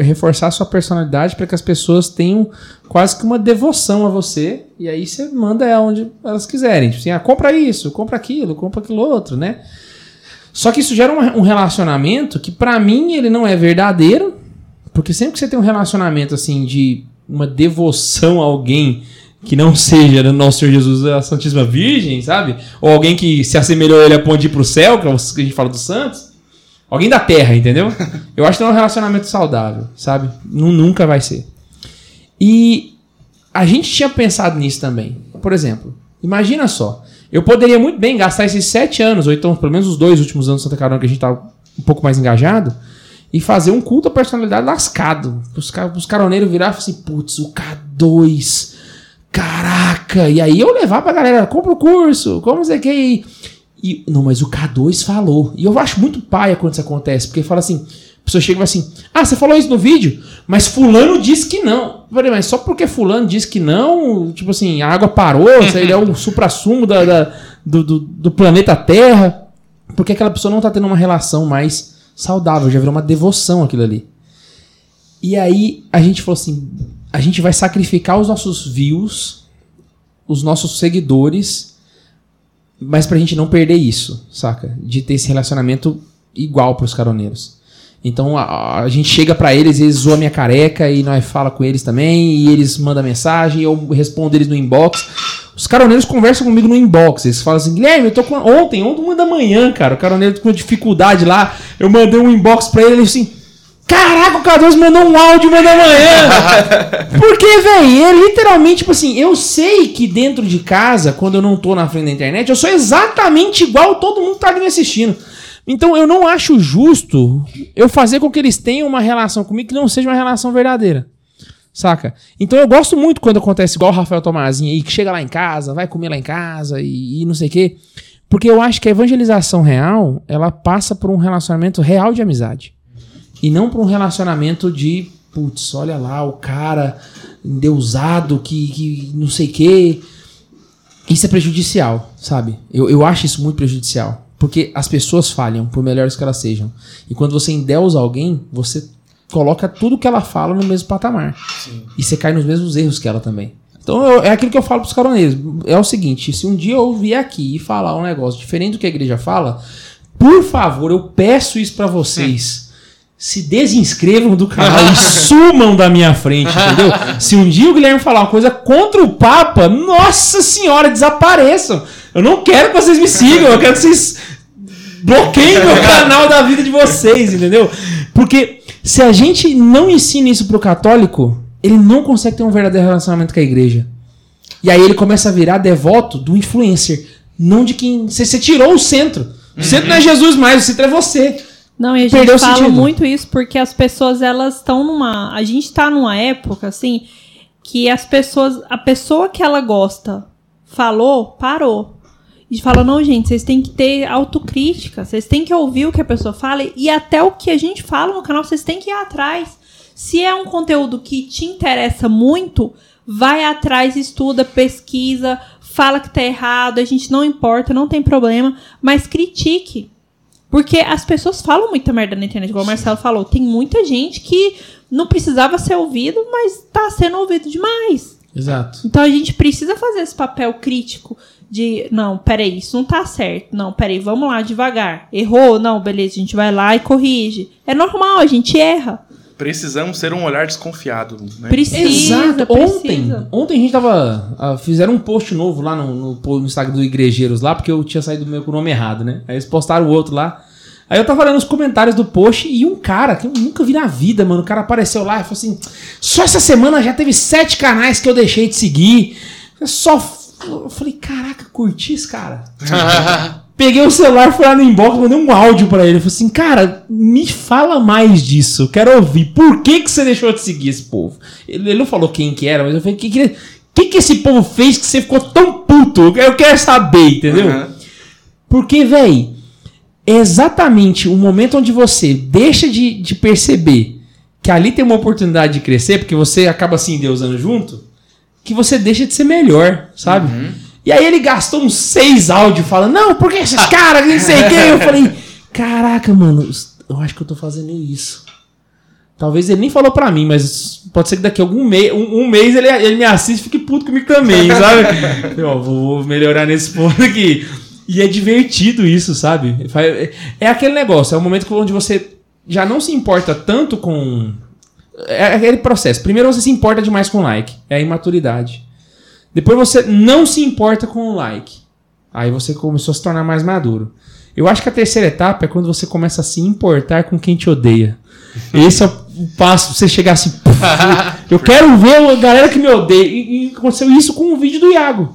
reforçar a sua personalidade para que as pessoas tenham quase que uma devoção a você. E aí você manda onde elas quiserem. Tipo assim, ah, compra isso, compra aquilo, compra aquilo outro, né? Só que isso gera um, um relacionamento que pra mim ele não é verdadeiro, porque sempre que você tem um relacionamento assim de uma devoção a alguém que não seja do nosso Senhor Jesus a Santíssima Virgem, sabe? Ou alguém que se assemelhou a ele a ponto de ir pro céu, que é o que a gente fala dos santos. Alguém da terra, entendeu? Eu acho que não é um relacionamento saudável, sabe? Nu- nunca vai ser. E a gente tinha pensado nisso também. Por exemplo, imagina só. Eu poderia muito bem gastar esses sete anos, ou então pelo menos os dois últimos anos de Santa Carona, que a gente tá um pouco mais engajado, e fazer um culto à personalidade lascado. Os, ca- os caroneiros virar e falar assim, putz, o K2, caraca. E aí eu levar pra galera, compra o curso, como você quer. E, não, mas o K2 falou. E eu acho muito paia quando isso acontece, porque fala assim, pessoa chega e fala assim, ah, você falou isso no vídeo, mas fulano disse que não. Eu falei, mas só porque fulano disse que não, tipo assim, a água parou, isso aí é o supra-sumo da, da- do, do, do planeta Terra. Porque aquela pessoa não tá tendo uma relação mais saudável, já virou uma devoção aquilo ali. E aí a gente falou assim, a gente vai sacrificar os nossos views, os nossos seguidores, mas pra gente não perder isso, saca? De ter esse relacionamento igual pros caroneiros. Então a, a gente chega pra eles, eles zoam minha careca e nós fala com eles também, e eles mandam mensagem, eu respondo eles no inbox. Os caroneiros conversam comigo no inbox, eles falam assim, Guilherme, eu tô com... Ontem, ontem, uma da manhã, cara, o caroneiro com dificuldade lá, eu mandei um inbox pra ele, ele assim, caraca, o K2 mandou um áudio uma da manhã. Porque, velho, é literalmente, tipo assim, eu sei que dentro de casa, quando eu não tô na frente da internet, eu sou exatamente igual todo mundo que tá ali me assistindo. Então eu não acho justo eu fazer com que eles tenham uma relação comigo que não seja uma relação verdadeira. Saca? Então eu gosto muito quando acontece igual o Rafael Tomazinho aí, que chega lá em casa, vai comer lá em casa e, e não sei o quê. Porque eu acho que a evangelização real, ela passa por um relacionamento real de amizade. E não por um relacionamento de, putz, olha lá, o cara endeusado que, que não sei o quê. Isso é prejudicial, sabe? Eu, eu acho isso muito prejudicial. Porque as pessoas falham, por melhores que elas sejam. E quando você endeusa alguém, você coloca tudo que ela fala no mesmo patamar. E você cai nos mesmos erros que ela também. Então eu- é aquilo que eu falo pros caroneiros. É o seguinte: se um dia eu vier aqui e falar um negócio diferente do que a igreja fala, por favor, eu peço isso pra vocês. Se desinscrevam do canal e sumam da minha frente, entendeu? Se um dia o Guilherme falar uma coisa contra o Papa, nossa senhora, desapareçam. Eu não quero que vocês me sigam, eu quero que vocês bloqueiem meu canal da vida de vocês, entendeu? Porque Se a gente não ensina isso pro católico, ele não consegue ter um verdadeiro relacionamento com a igreja. E aí ele começa a virar devoto do influencer, não de quem. Você, você tirou o centro. O centro não é Jesus mais, o centro é você. Não, e a gente Perdeu fala sentido. muito isso porque as pessoas elas estão numa, a gente tá numa época assim que as pessoas, a pessoa que ela gosta falou, parou. E fala, não, gente, vocês têm que ter autocrítica, vocês têm que ouvir o que a pessoa fala e até o que a gente fala no canal, vocês têm que ir atrás. Se é um conteúdo que te interessa muito, vai atrás, estuda, pesquisa, fala que tá errado, a gente não importa, não tem problema, mas critique. Porque as pessoas falam muita merda na internet, igual o Marcelo falou. Tem muita gente que não precisava ser ouvido, mas tá sendo ouvido demais. Exato. Então a gente precisa fazer esse papel crítico de, não, peraí, isso não tá certo. Não, peraí, vamos lá devagar. Errou? Não, beleza, a gente vai lá e corrige. É normal, a gente erra. Precisamos ter um olhar desconfiado, né? Precisa, Exato. precisa. Ontem, ontem a gente tava. ah, fizeram um post novo lá no, no, no Instagram do Igrejeiros lá, porque eu tinha saído do meu com o nome errado, né? Aí eles postaram o outro lá. Aí eu tava olhando os comentários do post e um cara que eu nunca vi na vida, mano. O cara apareceu lá e falou assim: só essa semana já teve sete canais que eu deixei de seguir. Só. Eu falei, caraca, curti esse cara. Peguei o celular, fui lá no inbox, mandei um áudio pra ele. Eu falei assim, cara, me fala mais disso. Eu quero ouvir. Por que, que você deixou de seguir esse povo? Ele, ele não falou quem que era, mas eu falei, o que, que, que, que esse povo fez que você ficou tão puto? Eu quero saber, entendeu? Aham. Porque, véi, é exatamente o momento onde você deixa de, de perceber que ali tem uma oportunidade de crescer, porque você acaba se endeusando junto, que você deixa de ser melhor, sabe? E aí ele gastou uns seis áudios falando, não, porque esses caras, não sei quê. Eu falei, caraca, mano, eu acho que eu tô fazendo isso. Talvez ele nem falou pra mim, mas pode ser que daqui a algum mês, um, um mês ele, ele me assiste e fique puto comigo também, sabe? Eu, ó, vou melhorar nesse ponto aqui. E é divertido isso, sabe? É- É aquele negócio, é o momento que- onde você já não se importa tanto com. É aquele processo. Primeiro você se importa demais com like, é a imaturidade. Depois você não se importa com o like. Aí você começou a se tornar mais maduro. Eu acho que a terceira etapa é quando você começa a se importar com quem te odeia. Esse é o passo, você chegar assim. "Puf, eu quero ver a galera que me odeia. E, aconteceu isso com o vídeo do Iago.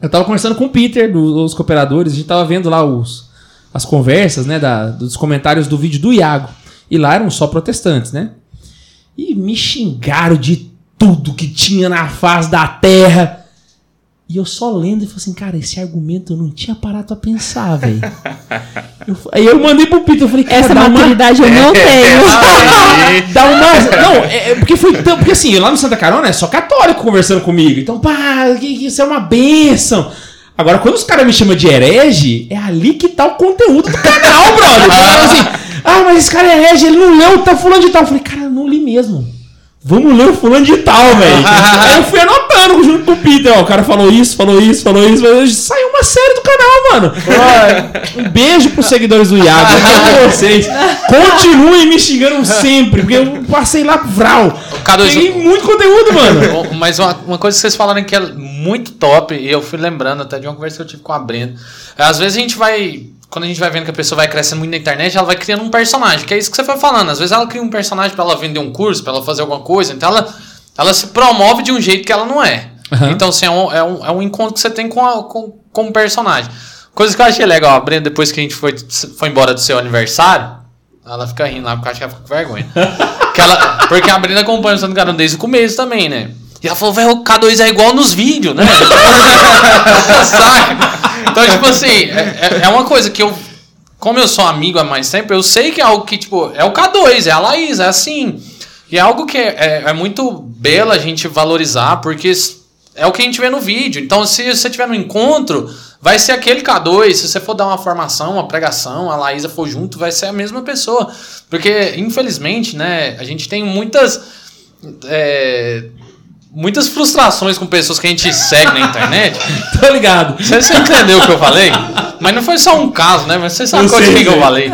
Eu tava conversando com o Peter, do- dos cooperadores, a gente tava vendo lá os, as conversas, né, da- dos comentários do vídeo do Iago. E lá eram só protestantes, né? E me xingaram de tudo que tinha na face da terra. E eu só lendo e falei assim, cara, esse argumento eu não tinha parado pra pensar, velho. Aí eu mandei pro Peter, eu falei, cara, Essa dá uma, maturidade eu não tenho. dá uma. Não, é, é porque foi tão. Porque assim, lá no Santa Carona é só católico conversando comigo. Então, pá, isso é uma benção. Agora, quando os caras me chamam de herege, é ali que tá o conteúdo do canal, brother. Fala assim, ah, mas esse cara é herege, ele não leu, tá fulano de tal. Eu falei, cara, mesmo. Vamos ler o fulano de tal, velho. Aí eu fui anotando junto com o Peter, ó. O cara falou isso, falou isso, falou isso. falou isso. Saiu uma série do canal, mano. Ó, um beijo pros seguidores do Iago. Eu amo vocês. Continuem me xingando sempre, porque eu passei lá vral. K2, Peguei muito conteúdo, mano. Mas uma, uma coisa que vocês falaram que é muito top, e eu fui lembrando até de uma conversa que eu tive com a Brenda. Às vezes a gente vai. Quando a gente vai vendo que a pessoa vai crescendo muito na internet, ela vai criando um personagem, que é isso que você foi falando. Às vezes ela cria um personagem pra ela vender um curso, pra ela fazer alguma coisa, então ela, ela se promove de um jeito que ela não é. Aham. Então, assim, é um, é, um, é um encontro que você tem com, a, com, com um personagem. Coisa que eu achei legal, a Brenda, depois que a gente foi, foi embora do seu aniversário, ela fica rindo lá, porque eu acho que ela fica com vergonha. Que ela- porque a Brenda acompanha o Santo Carão desde o começo também, né? E ela falou, velho, o K2 é igual nos vídeos, né? Saca? Então, tipo assim, é, é- é uma coisa que eu. Como eu sou amigo há mais tempo, eu sei que é algo que, tipo, é o K2, é a Laís, é assim. E é algo que é, é muito belo a gente valorizar, porque é o que a gente vê no vídeo. Então, se você tiver no encontro, vai ser aquele K2. Se você for dar uma formação, uma pregação, a Laísa for junto, vai ser a mesma pessoa. Porque, infelizmente, né, a gente tem muitas. é, muitas frustrações com pessoas que a gente segue na internet. Tô ligado. Você, você entendeu o que eu falei? Mas não foi só um caso, né? Mas você sabe qual quem que eu falei.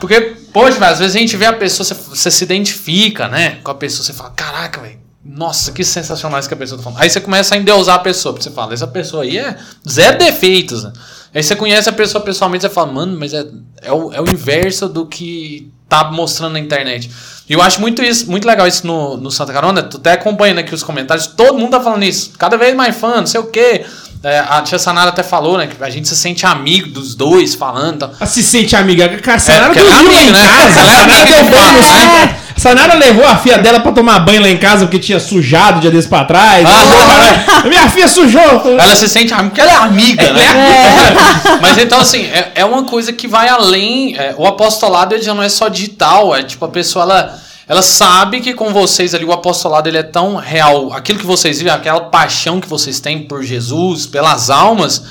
Porque, poxa, às vezes a gente vê a pessoa, você, você se identifica, né? Com a pessoa, você fala, caraca, velho. Nossa, que sensacional isso que a pessoa tá falando. Aí você começa a endeusar a pessoa, porque você fala, essa pessoa aí é zero defeitos. né? Aí você conhece a pessoa pessoalmente e fala, mano, mas é, é, o, é o inverso do que tá mostrando na internet. E eu acho muito isso, muito legal isso no, no Santa Carona. Tu até acompanhando aqui os comentários, todo mundo tá falando isso. Cada vez mais fã, não sei o quê. É, a tia Sanara até falou, né? Que a gente se sente amigo dos dois falando. Tá. Se sente amiga. Cara, Sanara é amiga, em né? Ela é Sanara amiga Sanara levou a filha dela pra tomar banho lá em casa porque tinha sujado dia desse pra trás. Ah. Caralho. Minha filha sujou. Ela se sente amiga, porque ela é amiga, né? É. Mas então, assim, é, é uma coisa que vai além. é, o apostolado ele já não é só digital, é tipo, a pessoa ela, ela sabe que com vocês ali o apostolado ele é tão real. Aquilo que vocês vivem, aquela paixão que vocês têm por Jesus, pelas almas,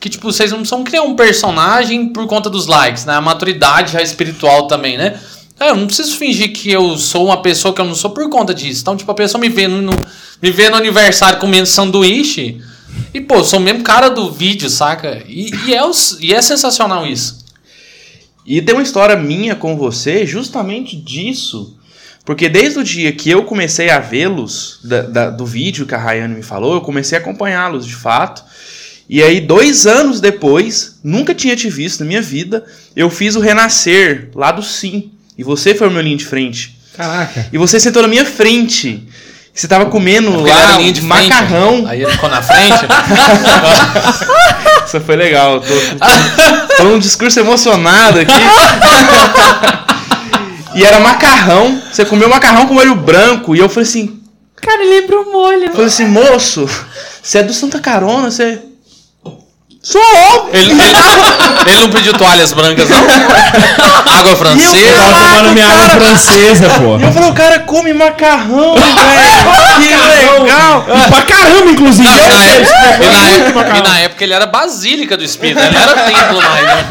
que tipo, vocês não precisam criar um personagem por conta dos likes, né? A maturidade já é espiritual também, né? É, eu não preciso fingir que eu sou uma pessoa que eu não sou por conta disso. Então, tipo, a pessoa me vê no, me vê no aniversário comendo sanduíche. E, pô, eu sou o mesmo cara do vídeo, saca? E, e é, e é sensacional isso. E tem uma história minha com você justamente disso. Porque desde o dia que eu comecei a vê-los, do vídeo que a Rayane me falou, eu comecei a acompanhá-los de fato. E aí, dois anos depois, nunca tinha te visto na minha vida, eu fiz o Renascer lá do Sim. E você foi o meu linha de frente. Caraca. E você sentou na minha frente. Você tava comendo lá linha de frente, macarrão. Aí ele ficou na frente. Isso foi legal. eu Tô, tô, tô num discurso emocionado aqui. e era macarrão. Você comeu macarrão com molho branco. E eu falei assim, Cara, lembra o molho. falei assim, moço, você é do Santa Carona, você. Sou! ele, ele, ele não pediu toalhas brancas, não? Água francesa. Tava tomando minha água francesa, pô. E eu falei, o cara come macarrão, velho. Que legal. E pra caramba, inclusive. Não, e, na Eu- época, e na época- e na época ele era basílica do Espírito, ele era templo mais. né?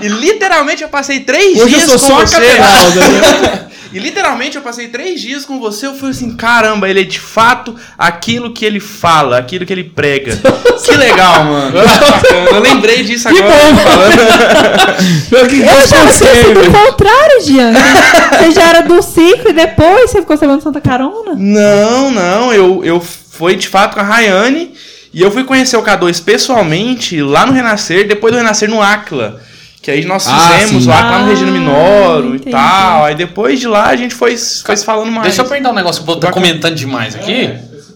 E literalmente eu passei três Hoje eu dias sou com só a você. catedral. né? E literalmente eu passei três dias com você. Eu falei assim: caramba, ele é de fato aquilo que ele fala, aquilo que ele prega. que legal, mano. Eu lembrei disso Que agora. bom. falando. Eu que Eu já gosto tinha sido o contrário, Jean. Você já era do ciclo e depois você ficou sabendo Santa Carona? Não, não. Eu, eu fui de fato com a Rayane. E eu fui conhecer o K2 pessoalmente lá no Renascer, depois do Renascer no Acla. Que aí nós Ah, fizemos sim. o Acla no Ah, Regina Minoro e tal. Aí depois de lá a gente foi, foi se falando mais. Deixa eu perguntar um negócio que eu vou estar comentando demais aqui.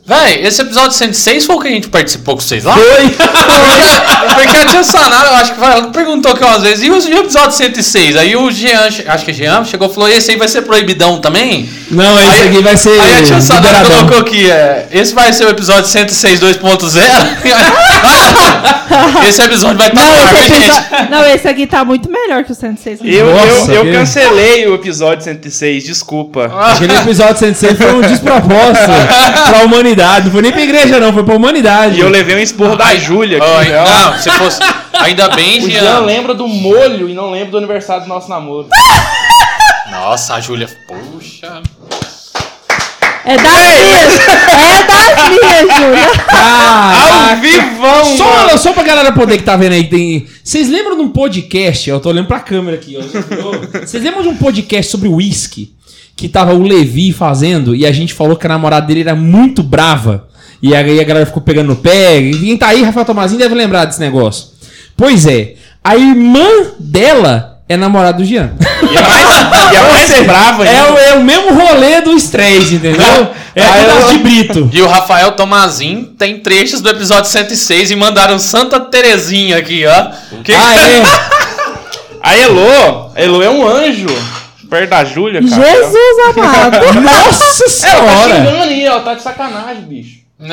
Véi, esse episódio 106 foi o que a gente participou com vocês lá? Foi. Porque, porque a tia Sanara, eu acho que ela que perguntou aqui umas vezes, e o episódio 106? Aí o Jean, acho que é Jean, chegou e falou, esse aí vai ser proibidão também? Não, esse Aí- aqui vai ser. Aí a tia Sanara liberadão. colocou aqui, é, esse vai ser o episódio 106 2.0. esse episódio vai estar Não, esse viu, gente? episódio- não, esse aqui tá muito melhor que o 106. Eu, Nossa, eu, eu que- cancelei o episódio 106, desculpa. Aquele episódio 106 foi um despropósito pra humanidade. Não foi nem pra igreja, não, foi pra humanidade. E eu levei um esporro da Júlia aqui. Né? não, se fosse. Ainda bem, O Jean Jean. lembra do molho e não lembra do aniversário do nosso namoro. Nossa, a Júlia. Puxa. É das minhas! É das minhas, Júlia! Ah, Ao vivão, Só, mano. só pra galera poder que tá vendo aí, que tem. Vocês lembram de um podcast? Eu tô olhando pra câmera aqui, ó. Vocês lembram de um podcast sobre whisky? Que tava o Levi fazendo e a gente falou que a namorada dele era muito brava. E aí a galera ficou pegando no pé. E quem tá aí, Rafael Tomazinho, deve lembrar desse negócio. Pois é, a irmã dela é namorada do Jean. E a mais, e a mais brava É o, é o mesmo rolê dos três, entendeu? É Aí tudo eu- as de Brito. E o Rafael Tomazin tem trechos do episódio 106 e mandaram Santa Terezinha aqui, ó. Que Ah, é? A Elo, a Elo é um anjo. Perto da Júlia, cara. Jesus amado! Nossa Ela tá senhora! xingando aí, ó. Tá de sacanagem, bicho.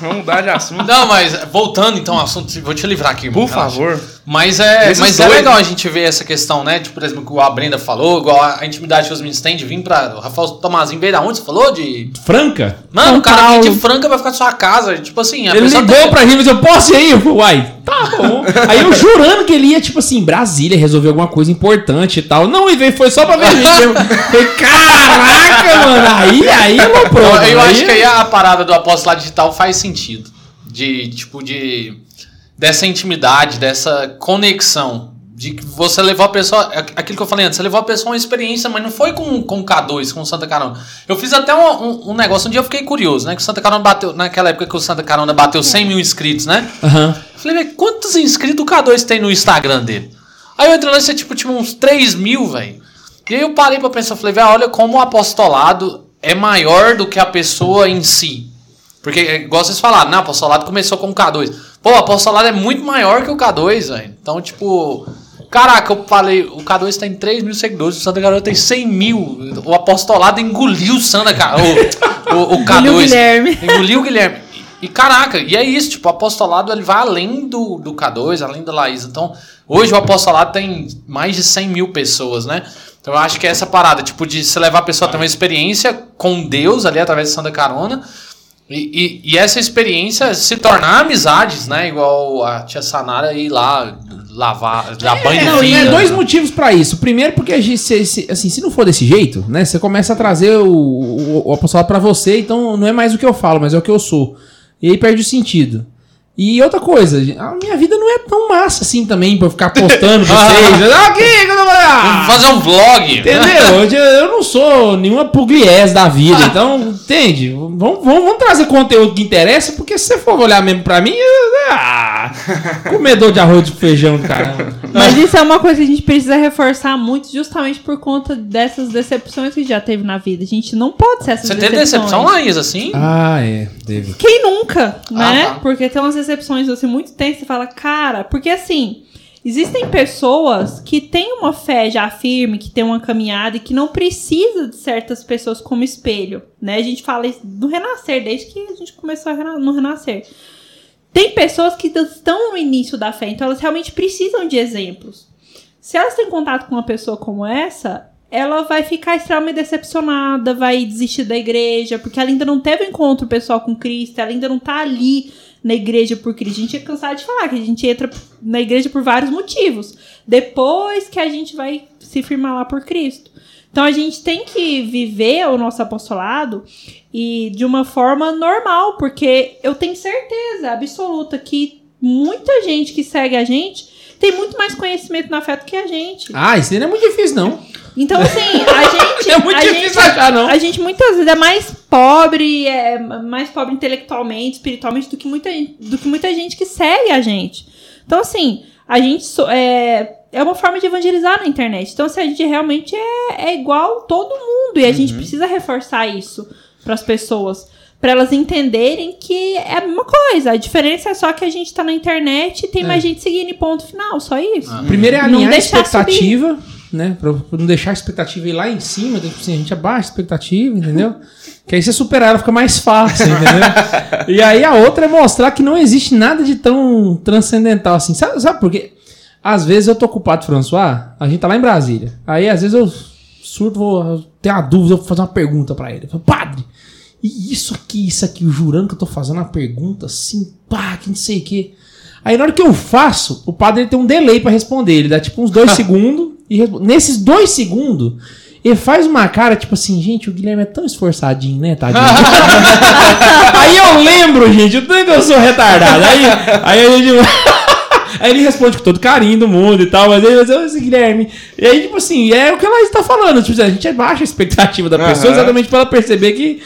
Vamos mudar de assunto. Não, mas voltando então ao assunto, vou te livrar aqui, irmão, Por relaxa. favor. Mas é, Esses mas é legal a gente ver essa questão, né? Tipo, por exemplo, que a Brenda falou, igual a, intimidade que os meninos têm de vir pra. O Rafael Tomazinho veio da onde? Você falou? De. Franca? Mano, São o cara vem de Franca vai ficar na sua casa. Tipo assim, a Ele ligou tem- pra mim e disse, eu posso ir aí? Eu falei, uai, tá bom. aí eu jurando que ele ia, tipo assim, Brasília, resolver alguma coisa importante e tal. Não, e veio, foi só pra ver a gente mesmo. Falei, caraca, mano, aí, aí é Eu, eu acho que aí a parada do apostolado digital faz sentido. De, tipo, de. Dessa intimidade, dessa conexão. De que você levou a pessoa. é Aquilo que eu falei antes, você levou a pessoa a uma experiência, mas não foi com, com o K2, com o Santa Carona. Eu fiz até um, um, um negócio, um dia eu fiquei curioso, né? Que o Santa Carona bateu. Naquela época que o Santa Carona bateu 100 mil inscritos, né? Eu falei, velho, quantos inscritos o K2 tem no Instagram dele? Aí eu entrei lá e você, tipo, tinha uns 3 mil, velho. E aí eu parei pra pensar, falei, velho, olha como o apostolado é maior do que a pessoa em si. Porque, é igual vocês falaram, né? O apostolado começou com o K2. Pô, o apostolado é muito maior que o K2, velho. Então, tipo. Caraca, eu falei, o K2 tem 3 mil seguidores, o Santa Carona tem 100 mil. O apostolado engoliu o Santa Carona. O, o, o K2. Engoliu o Guilherme. Engoliu o Guilherme. E caraca, e é isso, tipo, o apostolado ele vai além do, do K2, além da Laís. Então, hoje o apostolado tem mais de 100 mil pessoas, né? Então eu acho que é essa parada, tipo, de se levar a pessoa a ter uma experiência com Deus ali através de Santa Carona. E, e, e essa experiência se tornar amizades, né? Igual a tia Sanara ir lá lavar, dar banho Não, e filho. é dois motivos pra isso. Primeiro, porque a gente, se, se- assim, se não for desse jeito, né, você começa a trazer o, o, o apostolado pra você, então não é mais o que eu falo, mas é o que eu sou. E aí perde o sentido. E outra coisa, a minha vida não é tão massa assim também pra eu ficar postando pra vocês. Ah, Aqui, tô Vamos ah, fazer um vlog. Entendeu? Eu, eu não sou nenhuma pugliese da vida, então, entende? Vamos, vamos, vamos trazer conteúdo que interessa, porque se você for olhar mesmo pra mim, eu- ah, comedor de arroz de feijão caramba. Mas isso é uma coisa que a gente precisa reforçar muito, justamente por conta dessas decepções que já teve na vida. A gente não pode ser essas Você teve decepções. decepção, Laís, assim? Ah, é, teve. Quem nunca, né? tá. Porque tem umas decepções assim muito tensas, você fala, cara, porque assim, existem pessoas que têm uma fé já firme, que tem uma caminhada e que não precisa de certas pessoas como espelho, né? A gente fala do renascer, desde que a gente começou a rena- no renascer. Tem pessoas que estão no início da fé, então elas realmente precisam de exemplos. Se elas têm contato com uma pessoa como essa, ela vai ficar extremamente decepcionada, vai desistir da igreja, porque ela ainda não teve um encontro pessoal com Cristo, ela ainda não tá ali na igreja por Cristo. A gente é cansado de falar que a gente entra na igreja por vários motivos. Depois que a gente vai se firmar lá por Cristo. Então a gente tem que viver o nosso apostolado e de uma forma normal, porque eu tenho certeza absoluta que muita gente que segue a gente tem muito mais conhecimento na fé do que a gente. Ah, isso não é muito difícil, não. Então, assim, a gente. É muito a difícil gente, achar, não. A gente muitas vezes é mais pobre, é mais pobre intelectualmente, espiritualmente, do que muita, do que muita gente que segue a gente. Então, assim, a gente. é, é uma forma de evangelizar na internet. Então, assim, a gente realmente é, é igual todo mundo. E a Uhum. gente precisa reforçar isso para as pessoas. Para elas entenderem que é a mesma coisa. A diferença é só que a gente tá na internet e tem É. mais gente seguindo ponto final. Só isso. Primeiro é alinhar a expectativa, né? Pra, pra não deixar a expectativa ir lá em cima. Tipo assim, a gente abaixa a expectativa, entendeu? que aí você superar ela fica mais fácil, entendeu? e aí a outra é mostrar que não existe nada de tão transcendental assim. Sabe, sabe por quê? Às vezes eu tô ocupado, François, a gente tá lá em Brasília. Aí às vezes eu surto, vou ter uma dúvida, eu vou fazer uma pergunta pra ele. Eu falo, Padre, e isso aqui, isso aqui, jurando que eu tô fazendo uma pergunta assim, pá, que não sei o quê. Aí na hora que eu faço, o padre ele tem um delay pra responder. Ele dá tipo uns dois segundos. E. Nesses dois segundos, ele faz uma cara tipo assim, gente, o Guilherme é tão esforçadinho, né, tadinho? aí eu lembro, gente, o tanto que eu sou retardado. Aí, aí a gente. Aí ele responde com todo carinho do mundo e tal, mas ele "Ô, esse Guilherme. E aí, tipo assim, é o que ela está falando. Tipo, a gente baixa a expectativa da pessoa Aham. exatamente pra ela perceber que.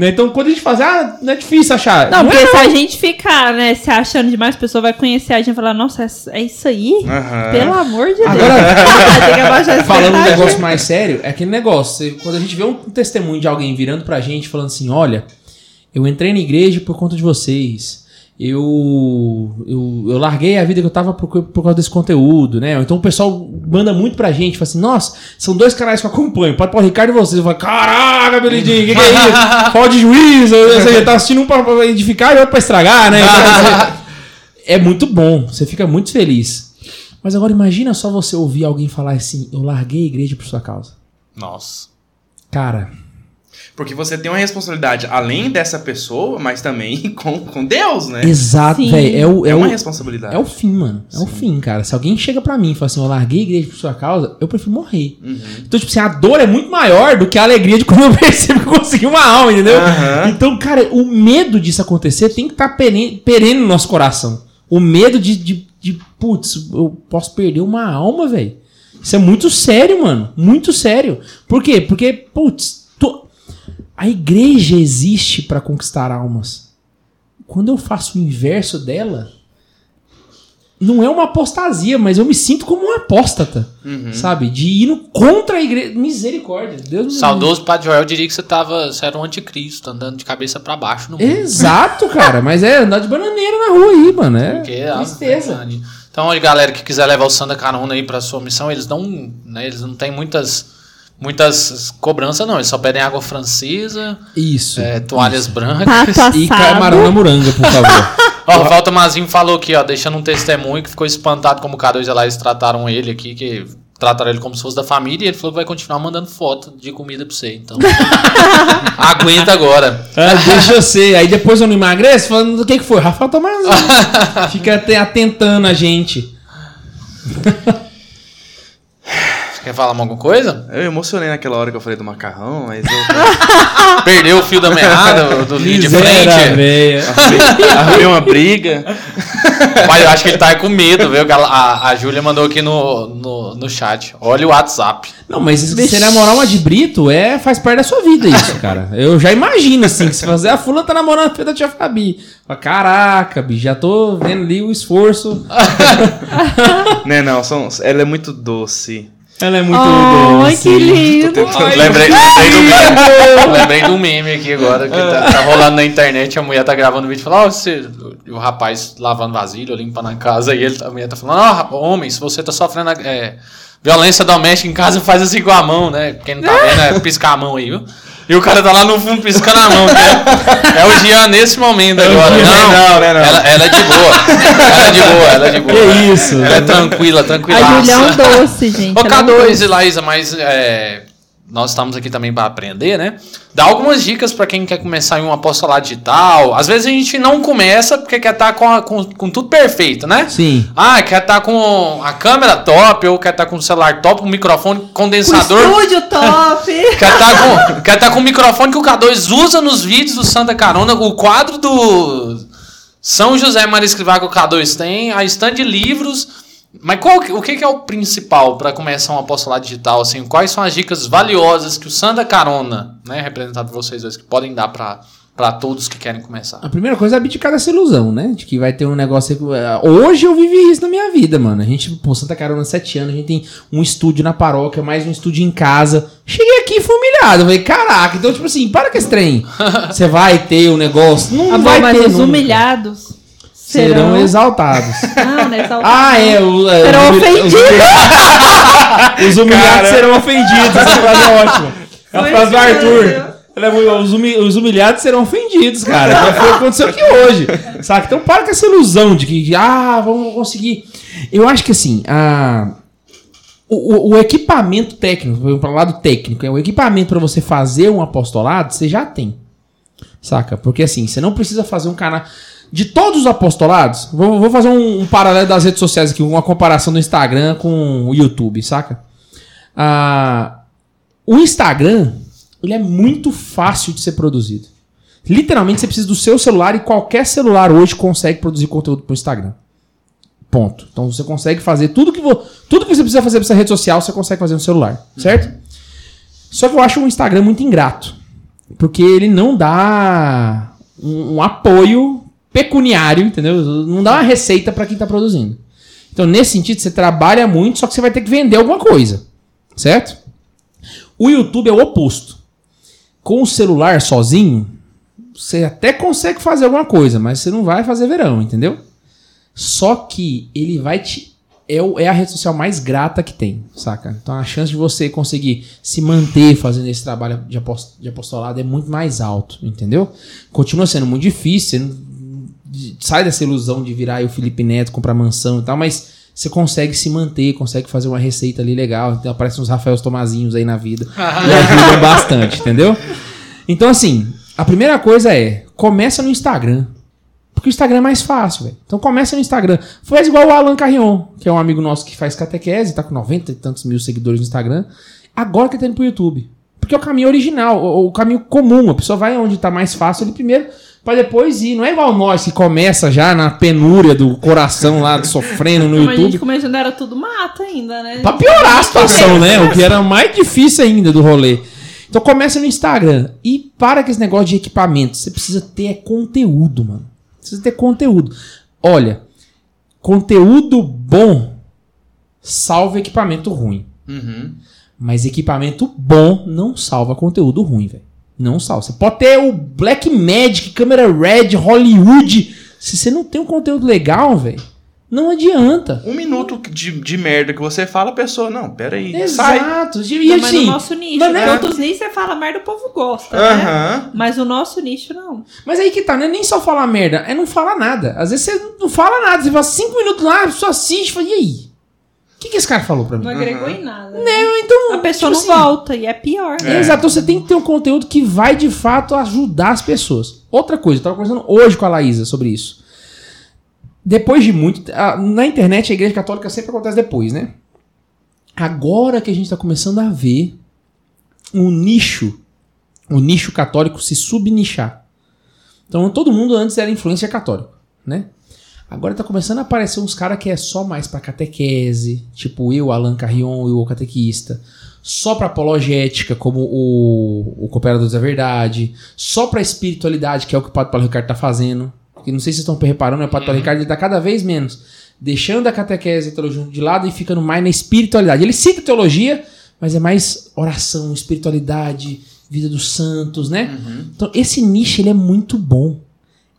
Né, então, quando a gente faz, ah, não é difícil achar. Não, é porque se a gente ficar, né, se achando demais, a pessoa vai conhecer a gente e falar, nossa, é- é isso aí? Aham. Pelo amor de Deus. Agora- Tem que abaixar a Falando um negócio mais sério, é aquele negócio. quando a gente vê um testemunho de alguém virando pra gente falando assim: olha, eu entrei na igreja por conta de vocês. Eu, eu, eu larguei a vida que eu tava por, por causa desse conteúdo, né? Então o pessoal manda muito pra gente, fala assim: nossa, são dois canais que eu acompanho, pode pôr o Ricardo e vocês. Eu falo: caraca, Belidinho, o que, que é isso? Fala de juiz, seja, tá assistindo um pra pra edificar e outro pra estragar, né? Então, é muito bom, você fica muito feliz. Mas agora imagina só você ouvir alguém falar assim: eu larguei a igreja por sua causa. Nossa. Cara, Porque você tem uma responsabilidade além dessa pessoa, mas também com, com Deus, né? exato, Sim. velho. É o, é, É uma o, responsabilidade. é o fim, mano. É o fim, cara. Se alguém chega pra mim e fala assim: eu larguei a igreja por sua causa, eu prefiro morrer. Uhum. Então, tipo assim, a dor é muito maior do que a alegria de quando eu percebo que eu consegui uma alma, entendeu? Aham. Então, cara, o medo disso acontecer tem que estar perene, perene no nosso coração. O medo de, de de putz, eu posso perder uma alma, velho. Isso é muito sério, mano. Muito sério. Por quê? Porque, putz, a igreja existe pra conquistar almas. Quando eu faço o inverso dela, não é uma apostasia, mas eu me sinto como um apóstata, sabe? De ir contra a igreja. Misericórdia. Deus me. Saudoso Padre Joel diria que você tava. Você era um anticristo, andando de cabeça pra baixo no mundo. Exato, cara. Mas é andar de bananeira na rua aí, mano. É Porque é a tristeza. verdade. Então, olha, galera que quiser levar o Santa Carona aí pra sua missão, eles não, né, eles não têm muitas muitas cobranças não, eles só pedem água francesa, Isso. é, toalhas brancas. Pato E camarão na moranga, por favor. Ó, o Walter Mazinho falou aqui, ó, deixando um testemunho que ficou espantado como o K2 e lá eles trataram ele aqui, que trataram ele como se fosse da família, e ele falou que vai continuar mandando foto de comida pra você, então. Aguenta agora. Ah, deixa eu ser. Aí depois eu não emagreço, falando o que, que foi? Rafael Tomazinho. Fica até atentando a gente. Você quer falar alguma coisa? Eu emocionei naquela hora que eu falei do macarrão, mas eu Perdeu o fio da meada do linha de frente. arrumei uma briga. Mas eu acho que ele tá com medo, viu? A, a Júlia mandou aqui no, no, no chat. Olha o WhatsApp. Não, mas se Vixe. você namorar uma de Brito, é, faz parte da sua vida isso, cara. Eu já imagino, assim, que se fazer a fula tá namorando a filha da tia Fabi. Fala, Caraca, bicho, já tô vendo ali o esforço. né, não, são, ela é muito doce. Ela é muito Ai, doce. que lindo. tentando- lembrei, lembrei do meme. lembrei do meme aqui agora, que tá, tá rolando na internet. A mulher tá gravando vídeo e fala: Ó, você. e O rapaz lavando vasilha, limpando a casa. E ele, a mulher tá falando: Ó, homem, se você tá sofrendo é, violência doméstica em casa, faz assim com a mão, né? Quem não tá vendo é piscar a mão aí, viu? E o cara tá lá no fundo piscando a mão. É, é o Jean nesse momento agora. Jean, não, não, né, não. Ela, ela é de boa. Ela é de boa, ela é de boa. Que isso? Ela é tranquila, tranquila. A Julia é um doce, gente. Ô, é um K2 doce. e Laísa, mas é, nós estamos aqui também para aprender, né? Dá algumas dicas para quem quer começar em um apostolado digital. Às vezes a gente não começa porque quer estar com, a- com, com tudo perfeito, né? Sim. Ah, quer estar com a câmera top, ou quer estar com o celular top, um microfone O condensador. estúdio top. Quer estar com, quer tá com o microfone que o K2 usa nos vídeos do Santa Carona, o quadro do São José Maria Escrivá que o K2 tem, a estante de livros. Mas qual, o que, é o principal para começar um apostolado digital? Assim, quais são as dicas valiosas que o Santa Carona, né, representado por vocês dois, que podem dar para todos que querem começar? A primeira coisa é abdicar dessa ilusão, né? De que vai ter um negócio. aí- Hoje eu vivi isso na minha vida, mano. A gente, pô, Santa Carona, sete anos, a gente tem um estúdio na paróquia, mais um estúdio em casa. Cheguei aqui e fui humilhado. Falei, caraca, então, tipo assim, para com esse trem. Você vai ter o negócio. Não Ah, vai mas ter. os nunca. humilhados serão serão... exaltados. Ah, né? exaltados. Ah, é. O, é, Serão humil- ofendidos. Os, os humilhados Cara. serão ofendidos. Essa frase é ótima. É a frase do Arthur. é os, humi- os humilhados serão ofendidos, cara. Já foi o que aconteceu aqui hoje. Saca? Então para com essa ilusão de que, ah, vamos conseguir. Eu acho que assim, a. O, o- o equipamento técnico, vamos para o lado técnico, é o equipamento para você fazer um apostolado, você já tem. Saca? Porque assim, você não precisa fazer um canal. De todos os apostolados, vou, vou fazer um, um paralelo das redes sociais aqui, uma comparação do Instagram com o YouTube, saca? Ah, o Instagram, ele é muito fácil de ser produzido. Literalmente, você precisa do seu celular e qualquer celular hoje consegue produzir conteúdo para o Instagram. Ponto. Então você consegue fazer tudo que, vo tudo que você precisa fazer para essa rede social, você consegue fazer no celular, certo? Só que eu acho o Instagram muito ingrato. Porque ele não dá um, um apoio pecuniário, entendeu? Não dá uma receita para quem tá produzindo. Então, nesse sentido, você trabalha muito, só que você vai ter que vender alguma coisa. Certo? O YouTube é o oposto. Com o celular sozinho, você até consegue fazer alguma coisa, mas você não vai fazer verão, entendeu? Só que ele vai te. É, é a rede social mais grata que tem, saca? Então a chance de você conseguir se manter fazendo esse trabalho de apostolado é muito mais alto, entendeu? Continua sendo muito difícil, você não- de- sai dessa ilusão de virar aí o Felipe Neto, comprar mansão e tal, mas você consegue se manter, consegue fazer uma receita ali legal. Então aparecem uns Rafael Tomazinhos aí na vida. e ajudam bastante, entendeu? Então, assim, a primeira coisa é, começa no Instagram. Porque o Instagram é mais fácil, velho. Então começa no Instagram. Faz igual o Alan Carrion, que é um amigo nosso que faz catequese, tá com 90 e tantos mil seguidores no Instagram. Agora que tá indo pro YouTube. Porque é o caminho original, o, o caminho comum. A pessoa vai onde tá mais fácil, ele primeiro Pra depois ir. Não é igual nós que começa já na penúria do coração lá, sofrendo no Como a gente YouTube. começando era tudo mato ainda, né? Pra piorar a situação, né? O que era mais difícil ainda do rolê. Então começa no Instagram e para com esse negócio de equipamento. Você precisa ter é conteúdo, mano. Precisa ter conteúdo. Olha, conteúdo bom salva equipamento ruim. Uhum. Mas equipamento bom não salva conteúdo ruim, velho. Não. Você pode ter o Black Magic, câmera Red, Hollywood. Se você não tem um conteúdo legal, velho, não adianta. Um minuto de, de merda que você fala, a pessoa, não, peraí, sai. Exato. E Não, mas assim, no nosso nicho, mas né? é- Outros nichos você fala merda, o povo gosta, né? Aham. Mas o nosso nicho, não. Mas aí que tá, não é nem só falar merda, é não falar nada. Às vezes você não fala nada, você fala cinco minutos lá, a pessoa assiste e fala, e aí? O que, que esse cara falou pra mim? Não agregou em nada. né? Não, então. A pessoa tipo não assim, volta e é pior. É. Exato, então você tem que ter um conteúdo que vai de fato ajudar as pessoas. Outra coisa, eu tava conversando hoje com a Laísa sobre isso. Depois de muito. a- Na internet, a igreja católica sempre acontece depois, né? Agora que a gente tá começando a ver um nicho, o nicho católico se subnichar. Então todo mundo antes era influência católica, né? Agora tá começando a aparecer uns caras que é só mais pra catequese, tipo eu, Alan Carrion e o catequista. Só pra apologética, como o, o Cooperadores da Verdade. Só pra espiritualidade, que é o que o Padre Paulo Ricardo tá fazendo. Porque não sei se vocês estão reparando, mas o Padre Paulo Ricardo ele tá cada vez menos deixando a catequese e a teologia de lado e ficando mais na espiritualidade. Ele cita teologia, mas é mais oração, espiritualidade, vida dos santos, né? Então esse nicho ele é muito bom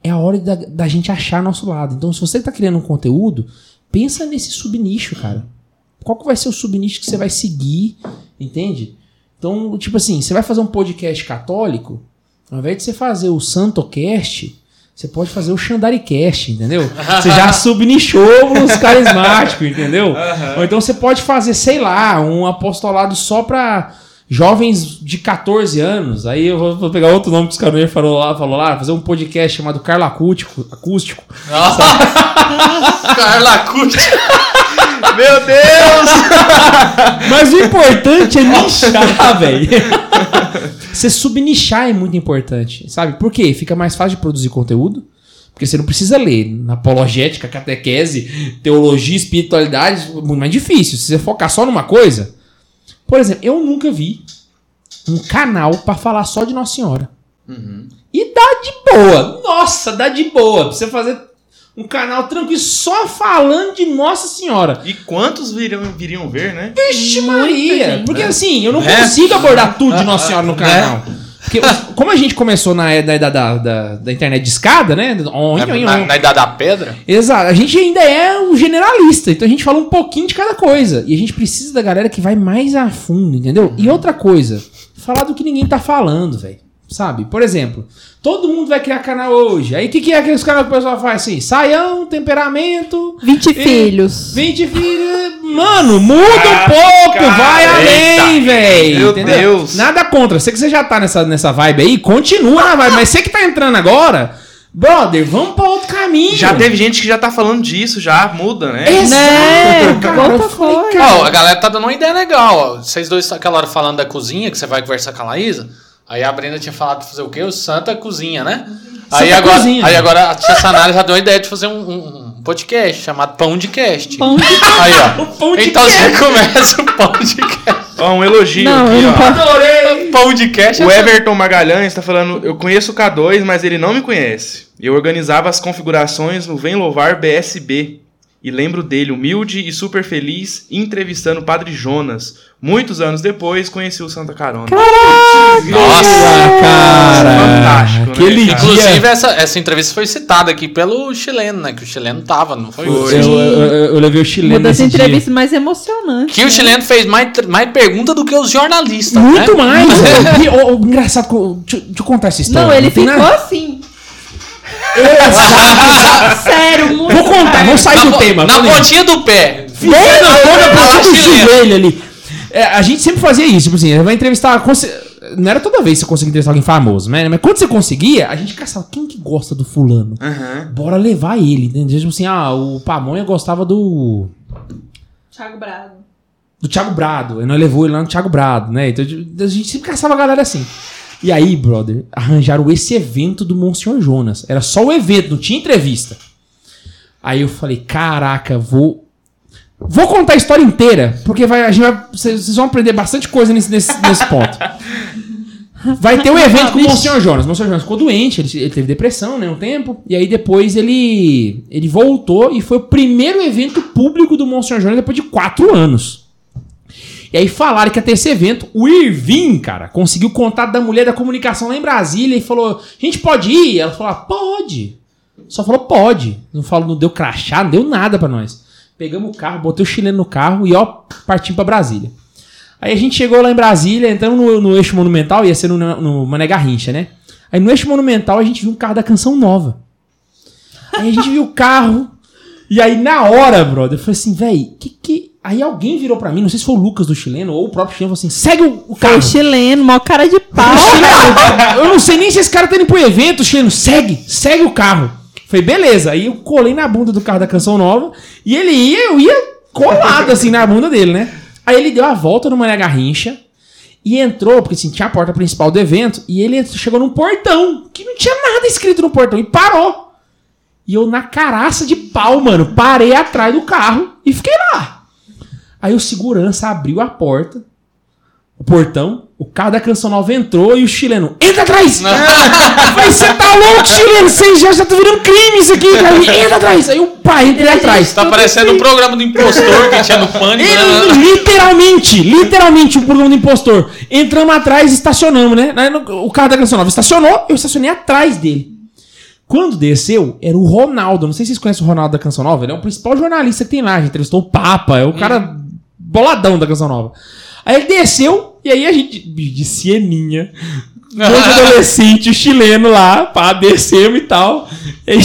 é a hora da, da gente achar nosso lado. Então, se você está criando um conteúdo, pensa nesse subnicho, cara. Qual que vai ser o subnicho que você vai seguir, entende? Então, tipo assim, você vai fazer um podcast católico, ao invés de você fazer o SantoCast, você pode fazer o XandariCast, entendeu? Você já subnichou os carismáticos, entendeu? Ou então você pode fazer, sei lá, um apostolado só pra jovens de 14 anos. Aí eu vou, vou pegar outro nome que os caras falou lá, falou lá, fazer um podcast chamado Carla Acústico, acústico. Nossa. Carla Cut. Meu Deus! Mas o importante é nichar, velho. Você subnichar é muito importante, sabe? Por quê? Fica mais fácil de produzir conteúdo. Porque você não precisa ler na apologética, catequese, teologia, espiritualidade, é muito mais difícil. Se você focar só numa coisa. Por exemplo, eu nunca vi um canal pra falar só de Nossa Senhora. E dá de boa. Nossa, dá de boa. Pra você fazer um canal tranquilo só falando de Nossa Senhora. E quantos viriam, viriam ver, né? Vixe Maria! gente, Porque né? assim, eu não É. consigo abordar tudo de Nossa Senhora no É. Porque como a gente começou na era da, da, internet de escada, né? On, Na, on, na, na idade da pedra? Exato, a gente ainda é um generalista, então a gente fala um pouquinho de cada coisa. E a gente precisa da galera que vai mais a fundo, entendeu? E outra coisa, falar do que ninguém tá falando, velho. Sabe? Por exemplo, todo mundo vai criar canal hoje. Aí o que, que é aqueles canal que o pessoal faz assim? Saião, temperamento, 20 E- filhos. 20 filhos. Mano, muda um pouco, cara, vai além, velho. Meu entendeu? Deus. Nada contra. Sei que você já tá nessa, nessa vibe aí, continua na vibe. Mas você que tá entrando agora, brother, vamos pra outro caminho. Já teve gente que já tá falando disso, já muda, né? Exato, Né? cara. Falei, cara, Ó, a galera tá dando uma ideia legal, ó. Vocês dois, aquela hora falando da cozinha, que você vai conversar com a Laísa. Aí a Brenda tinha falado de fazer o quê? O Santa Cozinha, né? aí, Santa agora, Cozinha. aí agora a tia Sanara já deu a ideia de fazer um, um- um podcast chamado Pão de Cast. Pão de Aí, ó. O Pão de então Cast. você começa o Pão de Cast. Ó, um elogio Não, aqui, ó. Adorei. Pão de Cast é O Everton Magalhães tá falando, eu conheço o K2, mas ele não me conhece. Eu organizava as configurações no Vem Louvar BSB. E lembro dele, humilde e super feliz, entrevistando o Padre Jonas. Muitos anos depois, conheci o Santa Carona. Nossa! cara. Fantástico, né, Aquele cara? Inclusive, essa, essa entrevista foi citada aqui pelo chileno, né? Que o chileno tava, não foi? Foi. Eu, eu, eu- levei o chileno Uma das nesse dia. entrevistas mais emocionantes. Que o né? chileno fez mais, mais pergunta do que os jornalistas, Muito né? mais. E, ô, engraçado, deixa, deixa eu contar essa história. Não, ele tem ficou nada- assim. Exato. Sério, muito. Vou contar, vamos sair Na, do tema. na pontinha do pé. Bem na ponta Fala do joelho ali. É, a gente sempre fazia isso, tipo assim, vai entrevistar. Não era toda vez que você conseguia entrevistar alguém famoso, né? Mas quando você conseguia, a gente caçava quem que gosta do fulano. Aham. Bora levar ele, entendeu? Tipo assim, ah, o Pamonha gostava do. Thiago Brado. do Thiago Brado. Aí nós levou ele lá no Thiago Brado, né? Então a gente sempre caçava a galera assim. E aí, brother, arranjaram esse evento do Monsenhor Jonas. Era só o evento, não tinha entrevista. Aí eu falei, caraca, vou. Vou contar a história inteira, porque vai, a gente vai, vocês vão aprender bastante coisa nesse, nesse, nesse ponto. Vai ter um evento com o Monsenhor Jonas. O Monsenhor Jonas ficou doente, ele, ele teve depressão, né, um tempo. E aí depois ele ele voltou e foi o primeiro evento público do Monsenhor Jonas depois de quatro anos. E aí falaram que ter esse evento. O Irvin, cara, conseguiu contato da mulher da comunicação lá em Brasília e falou: a gente pode ir? Ela falou: ah, pode. Só falou pode. Não falou, não deu crachá, não deu nada pra nós. Pegamos o carro, botei o chileno no carro e ó, partimos pra Brasília. Aí a gente chegou lá em Brasília, entramos no, no eixo monumental, ia ser no, no Mané Garrincha, né? Aí no eixo monumental a gente viu um carro da canção nova. Aí a gente viu o carro. E aí na hora, brother, eu falei assim, véi, que que. Aí alguém virou pra mim, não sei se foi o Lucas do chileno ou o próprio chileno, falou assim: segue o, o Foi carro. o chileno, maior cara de pau. Chileno, eu não sei nem se esse cara tá indo pro evento, chileno, segue, segue o carro. Falei, beleza. Aí eu colei na bunda do carro da canção nova e ele ia, eu ia colado assim na bunda dele, né? Aí ele deu a volta no Mané Garrincha e entrou, porque assim, tinha a porta principal do evento, e ele entrou- chegou num portão, que não tinha nada escrito no portão, e parou. E eu, na caraça de pau, mano, parei atrás do carro e fiquei lá. Aí o segurança abriu a porta, o portão, o carro da canção nova entrou e o chileno, entra atrás! Mas você tá louco, chileno? Você já, já tá virando crime isso aqui, cara. Entra atrás! Aí o pai entrei atrás. Tá parecendo um programa do impostor que tinha no pânico, Ele, né? literalmente, literalmente um programa do impostor. Entramos atrás e estacionamos, né? O carro da Canção Nova estacionou, eu estacionei atrás dele. Quando desceu, era o Ronaldo. Não sei se vocês conhecem o Ronaldo da Canção Nova. Ele é o principal jornalista que tem lá. A gente entrevistou o Papa, é o cara boladão da Canção Nova. Aí ele desceu, e aí a gente, de cieninha, dois adolescentes chileno lá, pá, descemos e tal. E aí,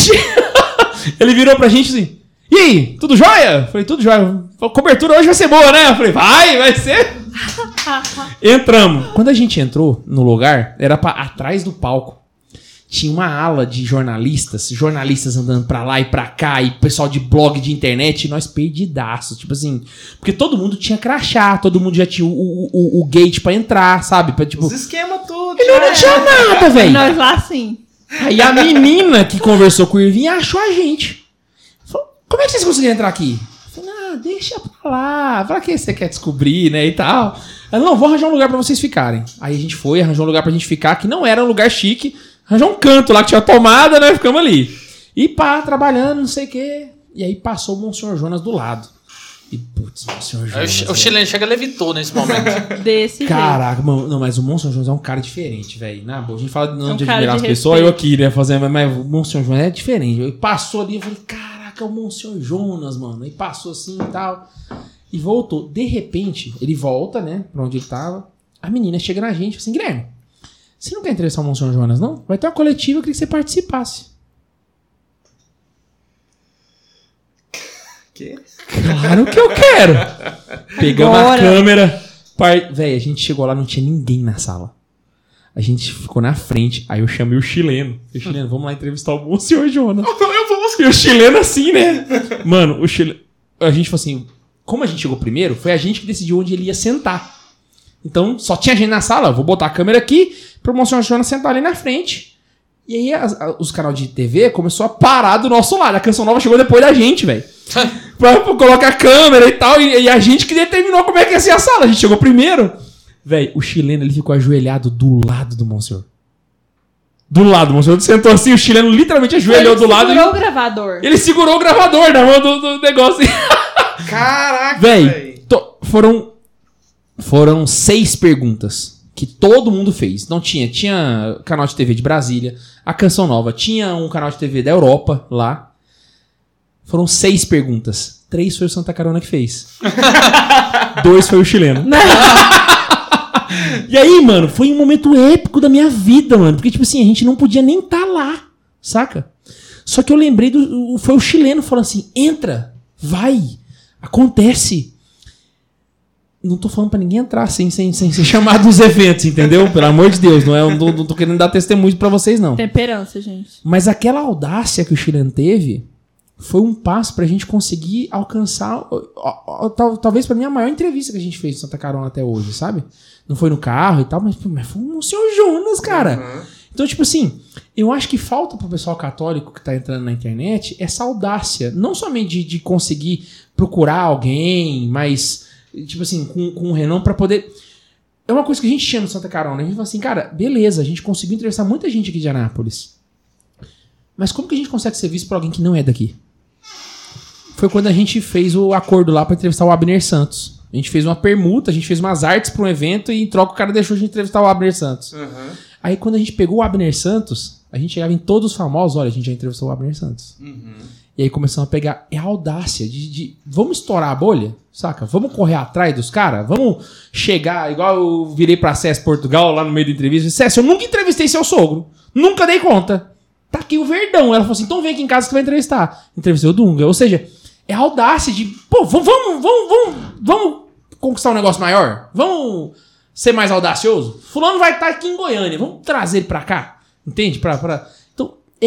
ele virou pra gente assim: E aí, tudo jóia? Falei, tudo jóia. A cobertura hoje vai ser boa, né? Eu falei, vai, vai ser. Entramos. Quando a gente entrou no lugar, era pra, atrás do palco. Tinha uma ala de jornalistas, jornalistas andando pra lá e pra cá, e pessoal de blog de internet, e nós perdidaços. Tipo assim, porque todo mundo tinha crachá, todo mundo já tinha o, o, o- o gate pra entrar, sabe? Pra, tipo, Os esquema tudo. ele não tinha nada, velho. Nós lá sim. Aí a menina que conversou com o Irving achou a gente. Falou, como é que vocês conseguiram entrar aqui? Falei, ah, deixa pra lá. Pra que você quer descobrir, né, e tal. Ela, não, vou arranjar um lugar pra vocês ficarem. Aí a gente foi, arranjou um lugar pra gente ficar, que não era um lugar chique. Arranjou um canto lá que tinha tomada, né, ficamos ali. E pá, trabalhando, não sei o quê. E aí passou o Monsenhor Jonas do lado. E, putz, Monsenhor Aí o Jonas. chi- O chileno chega e levitou nesse momento. Desse. Caraca, mano, não, mas o Monsenhor Jonas é um cara diferente, velho. Na boa, a gente fala não É um de cara admirar as de pessoas, eu aqui, né, fazendo, mas o Monsenhor Jonas é diferente. Ele passou ali, eu falei, caraca, é o Monsenhor Jonas, mano. Aí passou assim e tal. E voltou. De repente, ele volta, né, pra onde ele tava. A menina chega na gente, assim, Guilherme, você não quer entrevistar o Monsenhor Jonas, não? Vai ter uma coletiva, eu queria que você participasse. Que? Claro que eu quero. Pegamos Bora. a câmera. Par... Véi, a gente chegou lá, não tinha ninguém na sala. A gente ficou na frente. Aí eu chamei o chileno. O chileno, vamos lá entrevistar o bom senhor Jonas. Eu vou. E o chileno assim, né? Mano, o chileno. A gente falou assim: como a gente chegou primeiro, foi a gente que decidiu onde ele ia sentar. Então só tinha gente na sala. Vou botar a câmera aqui pro Monsenhor Jonas sentar ali na frente. E aí as- a- os canais de TV começou a parar do nosso lado. A canção nova chegou depois da gente, velho. pra, pra colocar a câmera e tal. E, e a gente que determinou como é que ia ser a sala. A gente chegou primeiro. Velho, o chileno ele ficou ajoelhado do lado do Monsenhor. Do lado, o Monsenhor sentou assim, o chileno literalmente ajoelhou Ele do lado. e- segurou o gravador. ele segurou o gravador na mão do, do negócio. Caraca, Véi, velho. to- foram foram seis perguntas que todo mundo fez. Não tinha, tinha canal de TV de Brasília, a Canção Nova, tinha um canal de TV da Europa lá. Foram seis perguntas. Três foi o Santa Carona que fez. Dois foi o chileno. e aí, mano, foi um momento épico da minha vida, mano. Porque, tipo assim, a gente não podia nem estar lá, saca? Só que eu lembrei do. Foi o chileno falando assim: entra, vai, acontece. Não tô falando pra ninguém entrar sem, sem, sem ser chamado nos eventos, entendeu? Pelo amor de Deus, não é? Eu não, não tô querendo dar testemunho pra vocês, não. Temperança, gente. Mas aquela audácia que o chileno teve foi um passo pra gente conseguir alcançar, ó, ó, ó, tal- talvez pra mim, a maior entrevista que a gente fez em Santa Carona até hoje, sabe? Não foi no carro e tal, mas, mas foi um senhor Jonas, cara. Então, tipo assim, eu acho que falta pro pessoal católico que tá entrando na internet essa audácia. Não somente de, de conseguir procurar alguém, mas, tipo assim, com, com um renome pra poder. É uma coisa que a gente tinha no Santa Carona. A gente fala assim, cara, beleza, a gente conseguiu entrevistar muita gente aqui de Anápolis. Mas como que a gente consegue ser visto por alguém que não é daqui? Foi quando a gente fez o acordo lá pra entrevistar o Abner Santos. A gente fez uma permuta, a gente fez umas artes pra um evento e em troca o cara deixou a gente entrevistar o Abner Santos. Aí quando a gente pegou o Abner Santos, a gente chegava em todos os famosos, olha, a gente já entrevistou o Abner Santos. E aí começamos a pegar, é a audácia de, de- vamos estourar a bolha, saca? Vamos correr atrás dos caras, vamos chegar, igual eu virei pra César Portugal lá no meio da entrevista, César, eu nunca entrevistei seu sogro, nunca dei conta. Tá aqui o Verdão. Ela falou assim, então vem aqui em casa que vai entrevistar. Entrevistei o Dunga. Ou seja, é a audácia de, pô, vamos, vamos, vamos, vamos, vamos conquistar um negócio maior? Vamos ser mais audacioso? Fulano vai estar aqui em Goiânia, vamos trazer ele pra cá. Entende? Pra, pra... Então, é,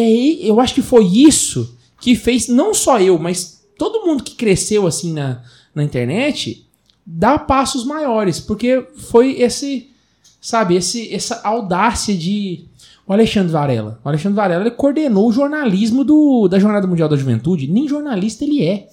eu acho que foi isso que fez, não só eu, mas todo mundo que cresceu assim na, na internet, dar passos maiores. Porque foi esse, sabe, esse, essa audácia de. O Alexandre Varela. O Alexandre Varela ele coordenou o jornalismo do, da Jornada Mundial da Juventude. Nem jornalista ele é.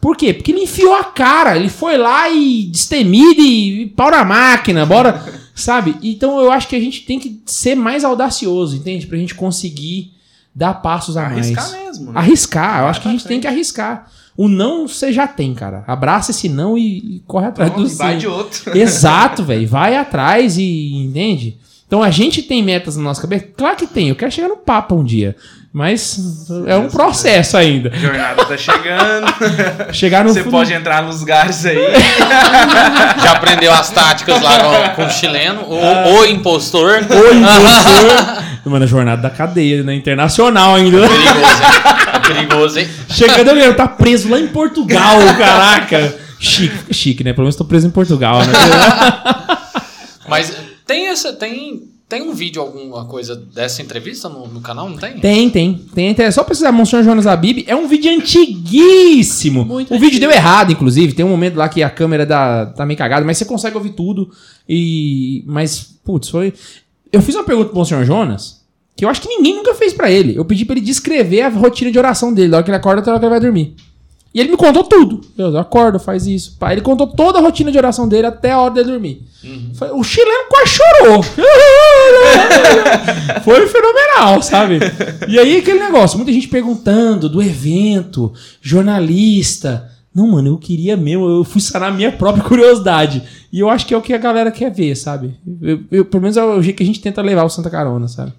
Por quê? Porque ele enfiou a cara. Ele foi lá e destemida e, e pau na máquina. Bora. sabe? Então eu acho que a gente tem que ser mais audacioso, entende? Pra gente conseguir dar passos a Arriscar mais. mesmo, né? Arriscar. Eu acho que a gente tem que arriscar. O não você já tem, cara. Abraça esse não e, e corre atrás Pronto, do e vai sim. de outro. Exato, velho. Vai atrás e entende? Então a gente tem metas na nossa cabeça? Claro que tem. Eu quero chegar no Papa um dia. Mas é um processo ainda. A jornada tá chegando. Chegar no Você fundo- pode entrar nos lugares aí. Já aprendeu as táticas lá com, com o chileno, Ah. o, o impostor. Oi, impostor. Mano, a jornada da cadeia, né? Internacional ainda. perigoso, hein? É perigoso, hein? Chegando eu mesmo, tá preso lá em Portugal, caraca. Chique, chique, né? Pelo menos tô preso em Portugal, né? Mas tem essa. Tem, tem um vídeo, alguma coisa dessa entrevista no, no canal, não tem? Tem, tem. tem, tem. É só precisar Monsenhor Jonas Abib. É um vídeo antiguíssimo. Muito o vídeo antigo. deu errado, inclusive. Tem um momento lá que a câmera dá, tá meio cagada, mas você consegue ouvir tudo. E. Mas, putz, foi. Eu fiz uma pergunta pro Monsenhor Jonas. Que eu acho que ninguém nunca fez pra ele. Eu pedi pra ele descrever a rotina de oração dele, da hora que ele acorda até a hora que ele vai dormir. E ele me contou tudo. Eu acordo, faz isso. Pá. Ele contou toda a rotina de oração dele até a hora dele dormir. Foi- O chileno quase chorou. Foi fenomenal, sabe? E aí aquele negócio, muita gente perguntando do evento, jornalista. Não, mano, eu queria mesmo, eu fui sanar minha própria curiosidade. E eu acho que é o que a galera quer ver, sabe? Eu- eu- pelo menos é o jeito que a gente tenta levar o Santa Carona, sabe?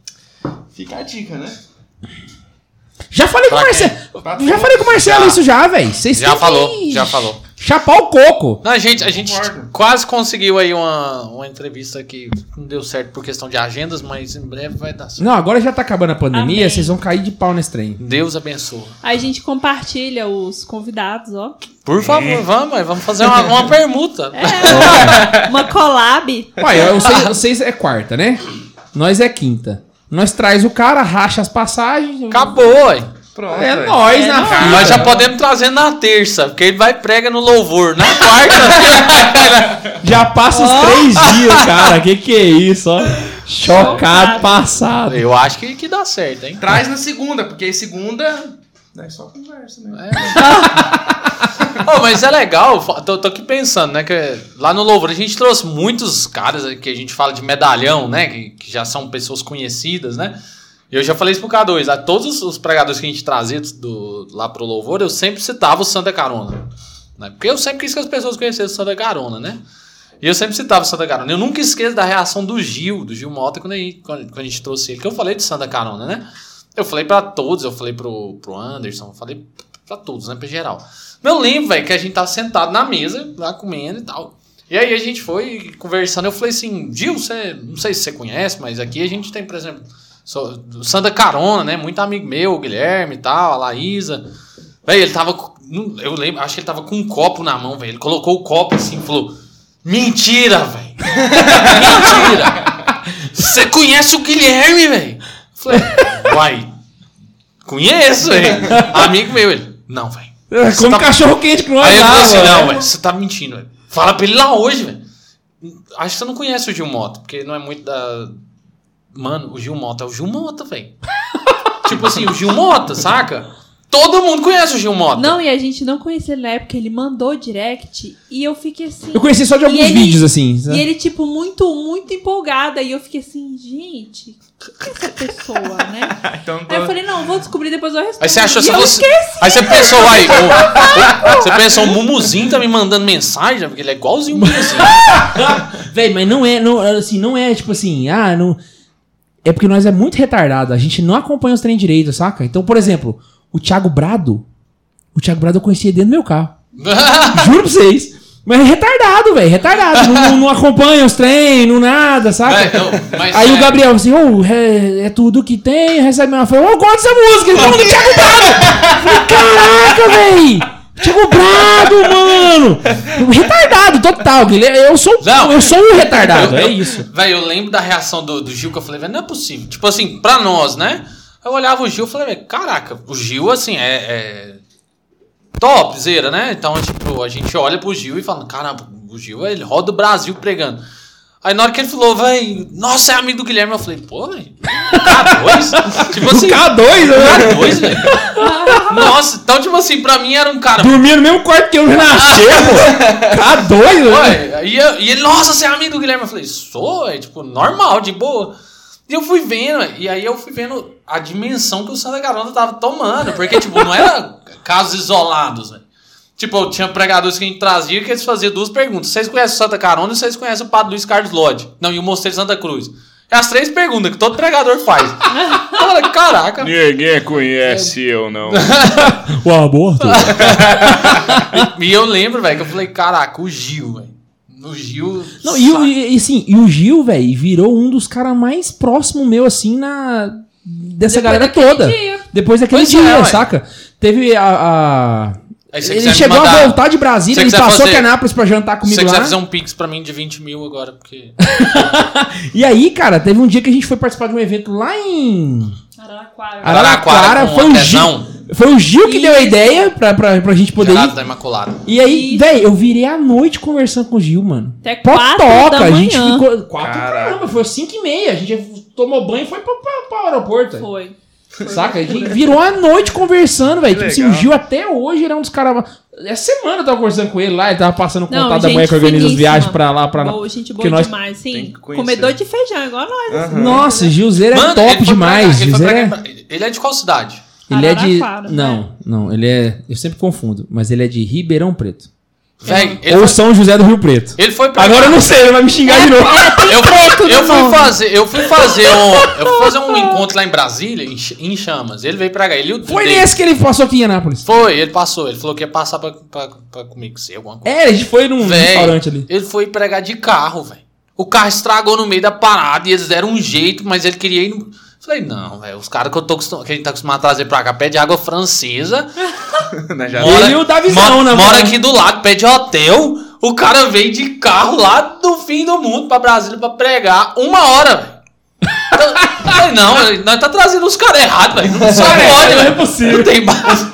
Fica a dica, né? Já falei com o Pra Marcelo. Pra Já falei com o Marcelo Já. isso já, velho. Vocês Já falou, que já falou. Chapar o coco. Não, a gente, a gente Concordo. quase conseguiu aí uma, uma entrevista que não deu certo por questão de agendas, mas em breve vai dar certo. Não, agora já tá acabando a pandemia, Amém. vocês vão cair de pau nesse trem. Deus abençoa. Aí a gente compartilha os convidados, ó. Por favor, vamos, vamos fazer uma, uma permuta. É, uma, uma collab. Olha, vocês, vocês é quarta, né? Nós é quinta. Nós traz o cara, racha as passagens. Acabou, ué. Pronto. É velho. nóis É na nóis. fita. Nós já podemos trazer na terça, porque ele vai e prega no louvor. Na quarta, Já passa os três dias, cara. Que que é isso, ó? Chocado, passado. eu acho que, que dá certo, hein? Traz na segunda, porque segunda. É só conversa, né? Oh, mas é legal, tô, tô aqui pensando, né? Que lá no Louvor a gente trouxe muitos caras que a gente fala de medalhão, né? Que, que já são pessoas conhecidas, né? Eu já falei isso pro K2, a todos os pregadores que a gente trazia do, lá pro Louvor, eu sempre citava o Santa Carona. Né? Porque eu sempre quis que as pessoas conhecessem o Santa Carona, né? E eu sempre citava o Santa Carona. Eu nunca esqueço da reação do Gil, do Gil Mota, quando a gente, quando a gente trouxe ele, que eu falei de Santa Carona, né? Eu falei pra todos, eu falei pro, pro Anderson, eu falei pra todos, né? Pra geral. Eu lembro, velho, que a gente tava sentado na mesa, lá comendo e tal. E aí a gente foi conversando, eu falei assim, Gil, você, não sei se você conhece, mas aqui a gente tem, por exemplo, do Santa Carona, né? Muito amigo meu, o Guilherme e tal, a Laísa. Velho, ele tava. Eu lembro, acho que ele tava com um copo na mão, velho. Ele colocou o copo assim e falou: Mentira, velho! Mentira! Você conhece o Guilherme, velho? Eu Falei, uai. Conheço, velho. Amigo meu, ele. Não, velho. É, Como tá- cachorro quente que não é Aí ele falou assim: não, velho, você tá mentindo, velho. Fala pra ele lá hoje, velho. Acho que você não conhece o Gil Mota, porque não é muito da. Mano, o Gil Mota é o Gil Mota, velho. tipo assim, o Gil Mota, saca? Todo mundo conhece o Gil Mota. Não, e a gente não conhecia ele na época, ele mandou direct e eu fiquei assim. Eu conheci só de E alguns ele- vídeos, assim. E ele, tipo, muito, muito empolgada. E eu fiquei assim, gente, quem é essa pessoa, né? Então, Aí eu falei, não, vou descobrir, depois eu respondo. Aí você achou e assim, eu você... esqueci. Aí você pensou, aí, o- o- você pensou, o Mumuzinho tá me mandando mensagem, porque ele é igualzinho o Mumuzinho. Véi, mas não é, não, assim, não é tipo assim, ah, não. É porque nós é muito retardado, a gente não acompanha os trem direito, saca? Então, por exemplo, o Thiago Brado, o Thiago Brado eu conhecia dentro do meu carro. Juro pra vocês. Mas é retardado, velho, retardado. não, não- não acompanha os trem, não nada, saca? É, não, Aí é- o Gabriel assim, ô, é, é tudo que tem, recebe uma. Eu falei, ô, eu gosto dessa música, ele falou do Thiago Brado. Eu falei, caraca, velho. Thiago Brado, mano! Retardado, total. ele- Eu sou, Não. eu sou um retardado, é isso. Velho, eu lembro da reação do, do Gil que eu falei, velho, não é possível. Tipo assim, pra nós, né? Eu olhava o Gil e falei, caraca, o Gil, assim, é. é topzera, né? Então, tipo, a gente olha pro Gil e fala, caramba, o Gil, ele roda o Brasil pregando. Aí na hora que ele falou, velho, nossa, é amigo do Guilherme, eu falei, pô, velho, K2? tipo assim, O K2, né? K2, velho. Nossa, então, tipo assim, pra mim era um cara. Dormia no mesmo quarto que eu renascer, pô. K2, né? Ué, e, e ele, nossa, você é amigo do Guilherme? Eu falei, sou, é tipo, normal, de boa. E eu fui vendo, e aí eu fui vendo a dimensão que o Santa Carona tava tomando. Porque, tipo, não era casos isolados, né? Tipo, tinha pregadores que a gente trazia que eles faziam duas perguntas. Vocês conhecem o Santa Carona e vocês conhecem o Padre Luiz Carlos Lodge? Não, e o Mosteiro Santa Cruz. É as três perguntas que todo pregador faz. Eu falei, caraca. Ninguém conhece eu, não. O aborto. E eu lembro, velho, que eu falei, caraca, o Gil, velho. O Gil. Não, e, o, e, assim, e o Gil, velho, virou um dos caras mais próximos meu, assim, na. Dessa Depois galera toda. dia. Depois daquele Pois dia, é, saca? Teve a. a- Ele chegou a mandar- voltar de Brasília, ele passou fazer- aqui a Anápolis pra jantar Se comigo você quiser lá. fazer um pix pra mim de 20 mil agora, porque. E aí, cara, teve um dia que a gente foi participar de um evento lá em Araraquara. Araraquara. com Foi o, artesão. Gil, foi o Gil que deu a Isso. ideia pra, pra, pra gente poder Gerado ir. da Imaculada. E aí, Isso. velho, eu virei a noite conversando com o Gil, mano. Até quatro Potoca, da a gente manhã. ficou. Quatro, caramba, foi cinco e meia. A gente tomou banho e foi pra, pra, pra aeroporto. Foi. Saca? A gente virou a noite conversando, velho. Que Tipo assim, o. Gil até hoje ele é um dos caras. Essa semana eu tava conversando com ele lá, ele tava passando o Não, contato da mulher que organiza as viagens pra lá, pra Boa, gente boa nós- demais, sim. Comedor de feijão, igual nós. assim. Nossa, Gilzeiro é Mano, top demais. pra- ele, pra- é... ele é de qual cidade? Ele é de. Araraquara, Não, né? não, ele é. Eu sempre confundo, mas ele é de Ribeirão Preto. Véi, ele, Ou foi, São José do Rio Preto. ele foi pra. Agora eu não sei, ele vai me xingar de novo. Eu, preto eu fui fazer, eu fui fazer um, eu fui fazer um encontro lá em Brasília, em, em Chamas. Ele veio pra cá, ele Foi dele. nesse que ele passou aqui em Anápolis. Foi, ele passou, ele falou que ia passar pra, pra, pra comigo, ser alguma coisa. É, a gente foi num Véi, restaurante ali. Ele foi pregar de carro, velho. O carro estragou no meio da parada e eles deram um jeito, mas ele queria ir no... Falei, não, velho, os caras que, eu tô acostum- que a gente tá acostumado a trazer pra cá pede água francesa. Né, Ele e o Davizão, mo- né, Mora aqui do lado, pede hotel. O cara veio de carro lá do fim do mundo pra Brasília pra pregar uma hora, velho. Falei, não, nós tá trazendo os caras errados, velho. Não só pode, não é possível. Não tem base.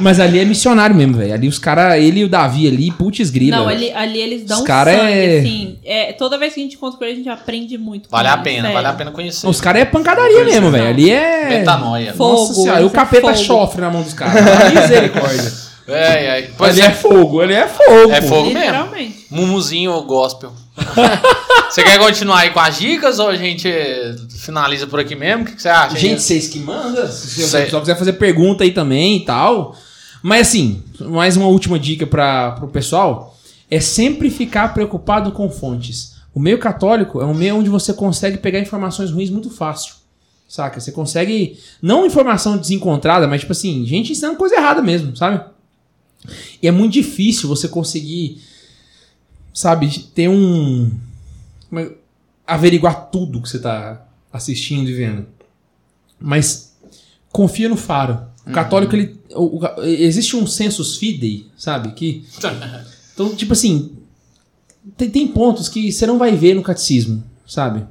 Mas ali é missionário mesmo, velho. Ali os caras, ele e o Davi ali, putz grila. Não, ali, ali eles dão Os cara sangue, é- assim. É, toda vez que a gente encontra com eles, a gente aprende muito. Vale a eles, pena, sério. vale a pena conhecer. Os caras é pancadaria mesmo, velho. Ali é. Metanoia. Fogo, Nossa senhora, o é capeta fogo. chofre na mão dos caras. Misericórdia. É, é. Pois ali é, é fogo, ali é fogo. É fogo mesmo. Mumuzinho ou gospel. você quer continuar aí com as dicas ou a gente finaliza por aqui mesmo? O que que você acha? Gente, vocês que mandam. Se o pessoal quiser fazer pergunta aí também e tal. Mas assim, mais uma última dica para pro pessoal é sempre ficar preocupado com fontes. O meio católico é um meio onde você consegue pegar informações ruins muito fácil. Saca? Você consegue. Não informação desencontrada, mas tipo assim, gente ensinando coisa errada mesmo, sabe? E é muito difícil você conseguir, sabe, ter um. como é- averiguar tudo que você tá assistindo e vendo. Mas confia no faro. O católico, ele. o- o- existe um sensus fidei, sabe? Que. Então, tipo assim. Tem, tem pontos que você não vai ver no catecismo, sabe?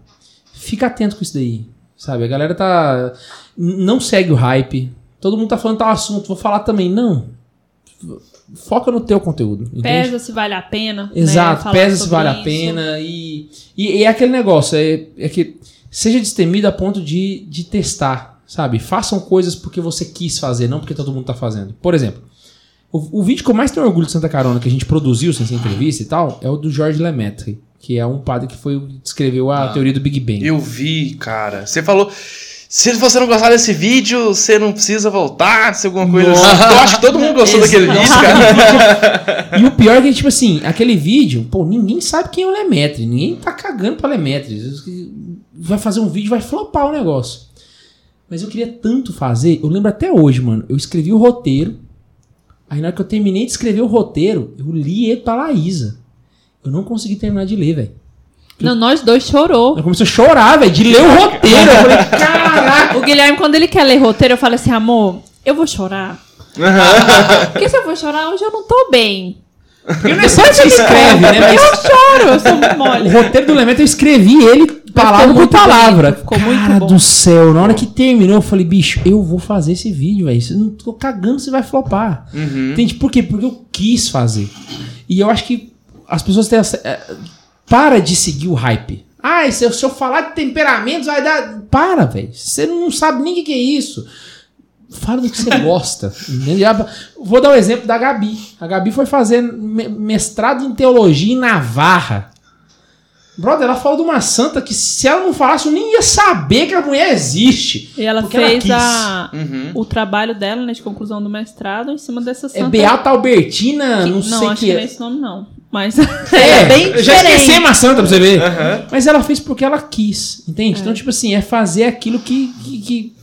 Fica atento com isso daí. Sabe? A galera tá. Não segue o hype. Todo mundo tá falando tal assunto, vou falar também. Não. Foca no teu conteúdo. entende? Pesa se vale a pena. Exato, né, pesa se vale a isso. pena. E, e, e é aquele negócio, é, é que seja destemido a ponto de, de testar, sabe? Façam coisas porque você quis fazer, não porque todo mundo tá fazendo. Por exemplo, o, o vídeo que eu mais tenho orgulho de Santa Carona, que a gente produziu sem ser entrevista e tal, é o do George Lemaitre, que é um padre que foi descreveu a Ah. teoria do Big Bang. Eu vi, cara. Você falou. Se você não gostar desse vídeo, você não precisa voltar, se alguma coisa Nossa. assim. Eu acho que todo mundo gostou daquele vídeo, cara. E o pior é que, tipo assim, aquele vídeo, pô, ninguém sabe quem é o Lemaitre, ninguém tá cagando pra Lemaitre. Vai fazer um vídeo, vai flopar o negócio. Mas eu queria tanto fazer, eu lembro até hoje, mano, eu escrevi o roteiro, aí na hora que eu terminei de escrever o roteiro, eu li ele pra Laísa. Eu não consegui terminar de ler, velho. Não, nós dois chorou. Eu comecei a chorar, velho, de ler o roteiro. Eu falei, caraca. O Guilherme, quando ele quer ler roteiro, eu falo assim, amor, eu vou chorar. Porque se eu for chorar, hoje eu não tô bem. Porque não é só que escreve, né? Mas Eu choro, eu sou muito O mole. roteiro do Lemaitre eu escrevi ele palavra por muito palavra. bonito, ficou muito Cara bom. do céu, na hora que terminou, eu falei, bicho, eu vou fazer esse vídeo, velho. Eu não tô cagando, você vai flopar. Uhum. Entende? Por quê? Porque eu quis fazer. E eu acho que as pessoas têm essa. É, para de seguir o hype. Ah, se eu, se eu falar de temperamentos, vai dar. Para, velho. Você não sabe nem o que, que é isso. Fala do que você gosta. Vou dar o exemplo da Gabi. A Gabi foi fazer me- mestrado em teologia em Navarra. Brother, ela falou de uma santa que se ela não falasse, eu nem ia saber que a mulher existe. E ela ela fez quis. a, Uhum. o trabalho dela, né, de conclusão do mestrado, em cima dessa É santa. Beata Albertina, que- não, não, sei acho que que é. não é esse nome, não. Mas É, é bem eu já diferente. esqueci a santa pra você ver. Aham. Mas ela fez porque ela quis, entende? Então, tipo assim, é fazer aquilo que, que, que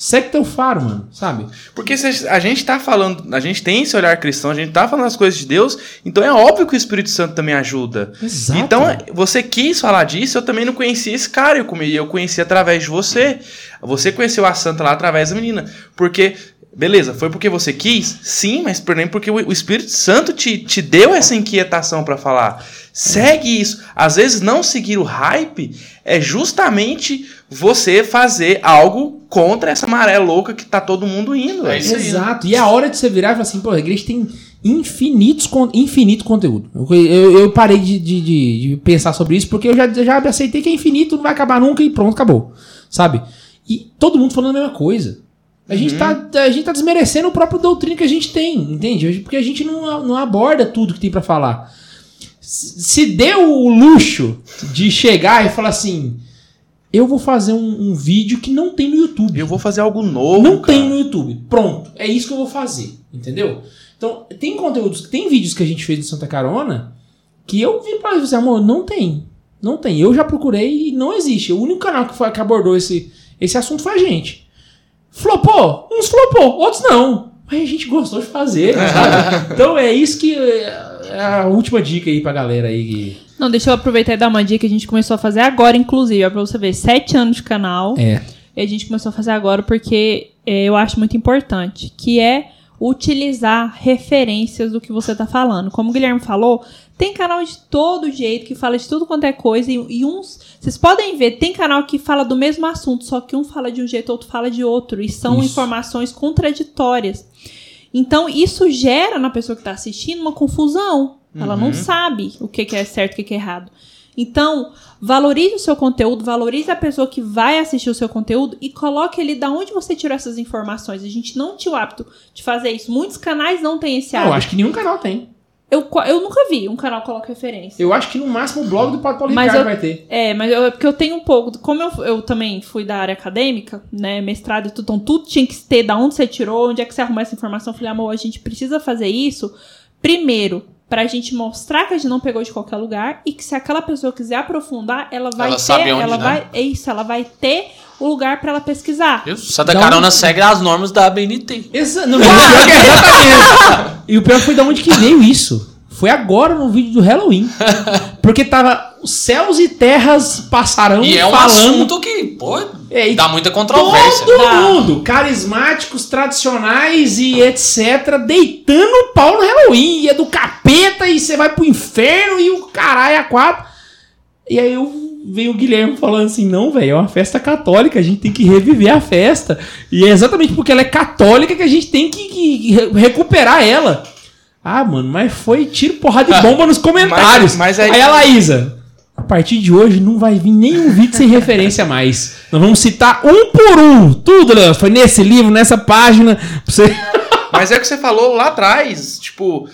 segue teu faro, mano, sabe? Porque se a gente tá falando, a gente tem esse olhar cristão, a gente tá falando as coisas de Deus, então é óbvio que o Espírito Santo também ajuda. Exato. Então, você quis falar disso, eu também não conhecia esse cara, eu, eu conheci através de você. Você conheceu a santa lá através da menina. Porque, beleza, foi porque você quis? Sim, mas também porque o Espírito Santo te, te deu essa inquietação pra falar. Segue isso. Às vezes, não seguir o hype é justamente você fazer algo contra essa maré louca que tá todo mundo indo. É isso aí, né? Exato. E é a hora de você virar e falar assim, pô, a igreja tem infinitos, con- infinito conteúdo. Eu, eu- eu parei de, de- de- de pensar sobre isso porque eu já, já aceitei que é infinito, não vai acabar nunca e pronto, acabou. Sabe? E todo mundo falando a mesma coisa. A gente, tá, a gente tá desmerecendo o próprio doutrina que a gente tem, entende? Porque a gente não, não aborda tudo que tem pra falar. Se se deu o luxo de chegar e falar assim: eu vou fazer um, um vídeo que não tem no YouTube. Eu vou fazer algo novo. Não cara. tem no YouTube. Pronto. É isso que eu vou fazer. Entendeu? Então, tem conteúdos, tem vídeos que a gente fez no Santa Carona que eu vi pra você, amor, não tem. Não tem. Eu já procurei e não existe. O único canal que, foi, que abordou esse, esse assunto foi a gente. Flopou? Uns flopou, outros não. Mas a gente gostou de fazer, sabe? Então é isso que é é a última dica aí pra galera aí. que- Não, deixa eu aproveitar e dar uma dica que a gente começou a fazer agora, inclusive. É pra você ver, sete anos de canal. É. E a gente começou a fazer agora porque é, eu acho muito importante, que é utilizar referências do que você tá falando. Como o Guilherme falou, tem canal de todo jeito que fala de tudo quanto é coisa e, e uns, vocês podem ver, tem canal que fala do mesmo assunto, só que um fala de um jeito, outro fala de outro e são Isso. informações contraditórias. Então, isso gera na pessoa que está assistindo uma confusão. Ela não sabe o que, que é certo e o que, que é errado. Então, valorize o seu conteúdo, valorize a pessoa que vai assistir o seu conteúdo e coloque ali da onde você tirou essas informações. A gente não tinha o hábito de fazer isso. Muitos canais não têm esse Não, eu hábito. acho que nenhum canal tem. Eu, eu nunca vi um canal coloca referência. Eu acho que no máximo o blog do Padre Paulo Mas Ricardo eu- vai ter. É, mas eu, é porque eu tenho um pouco. Como eu, eu também fui da área acadêmica, né? Mestrado e tudo, então tudo tinha que ter da onde você tirou, onde é que você arrumou essa informação. Eu falei, amor, a gente precisa fazer isso primeiro. Pra gente mostrar que a gente não pegou de qualquer lugar e que se aquela pessoa quiser aprofundar, ela vai Ela ter. sabe onde, ela né? vai. É isso, ela vai ter o lugar pra ela pesquisar. Viu? Santa Dá Carona um- segue as normas da ABNT. Exa não, que é exatamente. e o pior foi de onde que veio isso. Foi agora no vídeo do Halloween. Porque tava os céus e terras passarão E é um falando. assunto que, pô, É, e dá muita controvérsia. Todo Dá. mundo, carismáticos, tradicionais e etc, deitando o pau no Halloween. E é do capeta e você vai pro inferno e o caralho é a quatro. E aí eu veio o Guilherme falando assim: não, velho, é uma festa católica, a gente tem que reviver a festa. E é exatamente porque ela é católica que a gente tem que, que re- recuperar ela. Ah, mano, mas foi tiro, porrada e bomba nos comentários. Mas- mas aí- aí a Laísa. A partir de hoje não vai vir nenhum vídeo sem referência mais. Nós vamos citar um por um. Tudo, Léo. Foi nesse livro, nessa página. Você... Mas é o que você falou lá atrás. Tipo,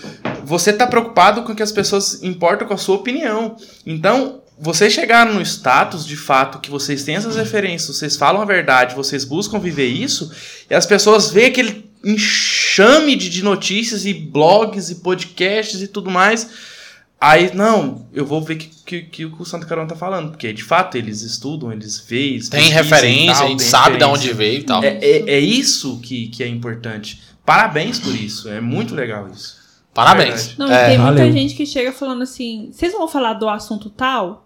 você tá preocupado com que as pessoas importam com a sua opinião. Então, você chegar no status de fato que vocês têm essas referências, vocês falam a verdade, vocês buscam viver isso, e as pessoas veem aquele enxame de, de notícias e blogs e podcasts e tudo mais. Aí, não, eu vou ver o que, que, que o Santa Carona tá falando. Porque, de fato, eles estudam, eles veem. Tem referência, tal, a gente sabe de onde veio e tal. É, é, é isso que, que é importante. Parabéns por isso. É muito legal isso. Parabéns. Não, É, tem valeu. muita gente que chega falando assim: vocês vão falar do assunto tal?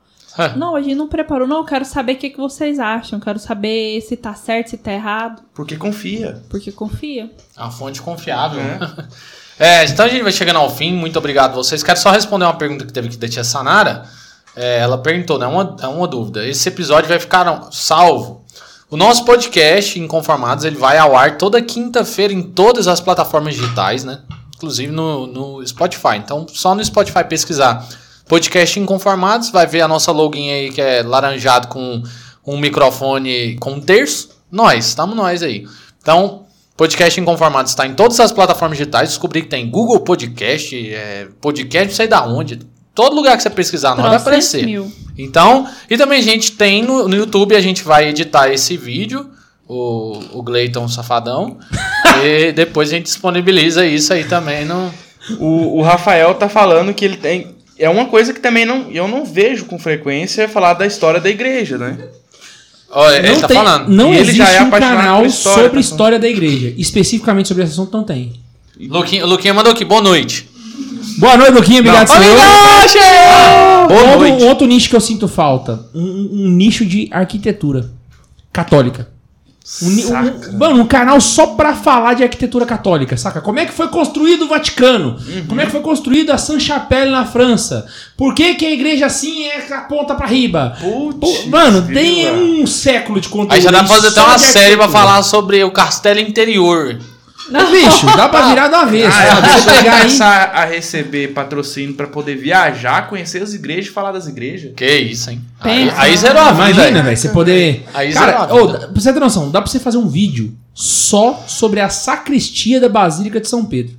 Não, a gente não preparou, não. Eu quero saber o que, que vocês acham. Quero saber se tá certo, se tá errado. Porque confia. Porque confia. É uma fonte confiável. É. É, então a gente vai chegando ao fim. Muito obrigado a vocês. Quero só responder uma pergunta que teve aqui da tia Sanara. É, ela perguntou, né? Uma, é uma dúvida. Esse episódio vai ficar salvo. O nosso podcast Inconformados ele vai ao ar toda quinta-feira em todas as plataformas digitais, né? Inclusive no, no Spotify. Então, só no Spotify pesquisar podcast Inconformados, vai ver a nossa login aí que é laranjado com um microfone com um terço. Nós, estamos nós aí. Então, Podcast Inconformados está em todas as plataformas digitais. Descobri que tem Google Podcast, é, podcast, não sei da onde. Todo lugar que você pesquisar, nós vai aparecer. mil. Então, e também a gente tem no, no YouTube, a gente vai editar esse vídeo, o, o Gleiton Safadão, e depois a gente disponibiliza isso aí também no. O, o Rafael tá falando que ele tem. É uma coisa que também não, eu não vejo com frequência é falar da história da igreja, né? Ele tá tem- falando. não ele existe já é um apaixonado canal história, sobre tá história da igreja. Especificamente sobre esse assunto, não tem. Luquinha, Luquinha mandou aqui, boa noite. Boa noite, Luquinha. Obrigado, Não. senhor. Boa outro, noite. outro nicho que eu sinto falta. Um, um- um nicho de arquitetura católica. Um, um- mano, um canal só pra falar de arquitetura católica, saca? Como é que foi construído o Vaticano? Uhum. Como é que foi construído a Sainte-Chapelle na França? Por que, que a igreja assim é a ponta pra riba? Putz, mano, tem um século de conteúdo. Aí já dá pra fazer até uma série pra falar sobre o castelo interior. Bicho, dá pra virar do avesso. Ah, sabe? é, Você você pegar aí- começar a receber patrocínio pra poder viajar, conhecer as igrejas e falar das igrejas. Que isso, hein? Aí, Pensa. aí zerou a vida. Imagina, aí. velho, você poder. Aí Cara, zerou a vida. pra você ter noção, dá pra você fazer um vídeo só sobre a sacristia da Basílica de São Pedro.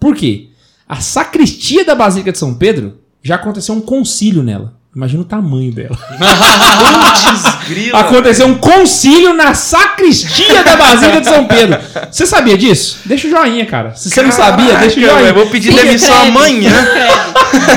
Por quê? A sacristia da Basílica de São Pedro já aconteceu um concílio nela. Imagina o tamanho dela. Putz, grila. Aconteceu um concílio na sacristia da Basílica de São Pedro. Você sabia disso? Deixa o joinha, cara. Se você não sabia, deixa o joinha. Eu vou pedir demissão amanhã.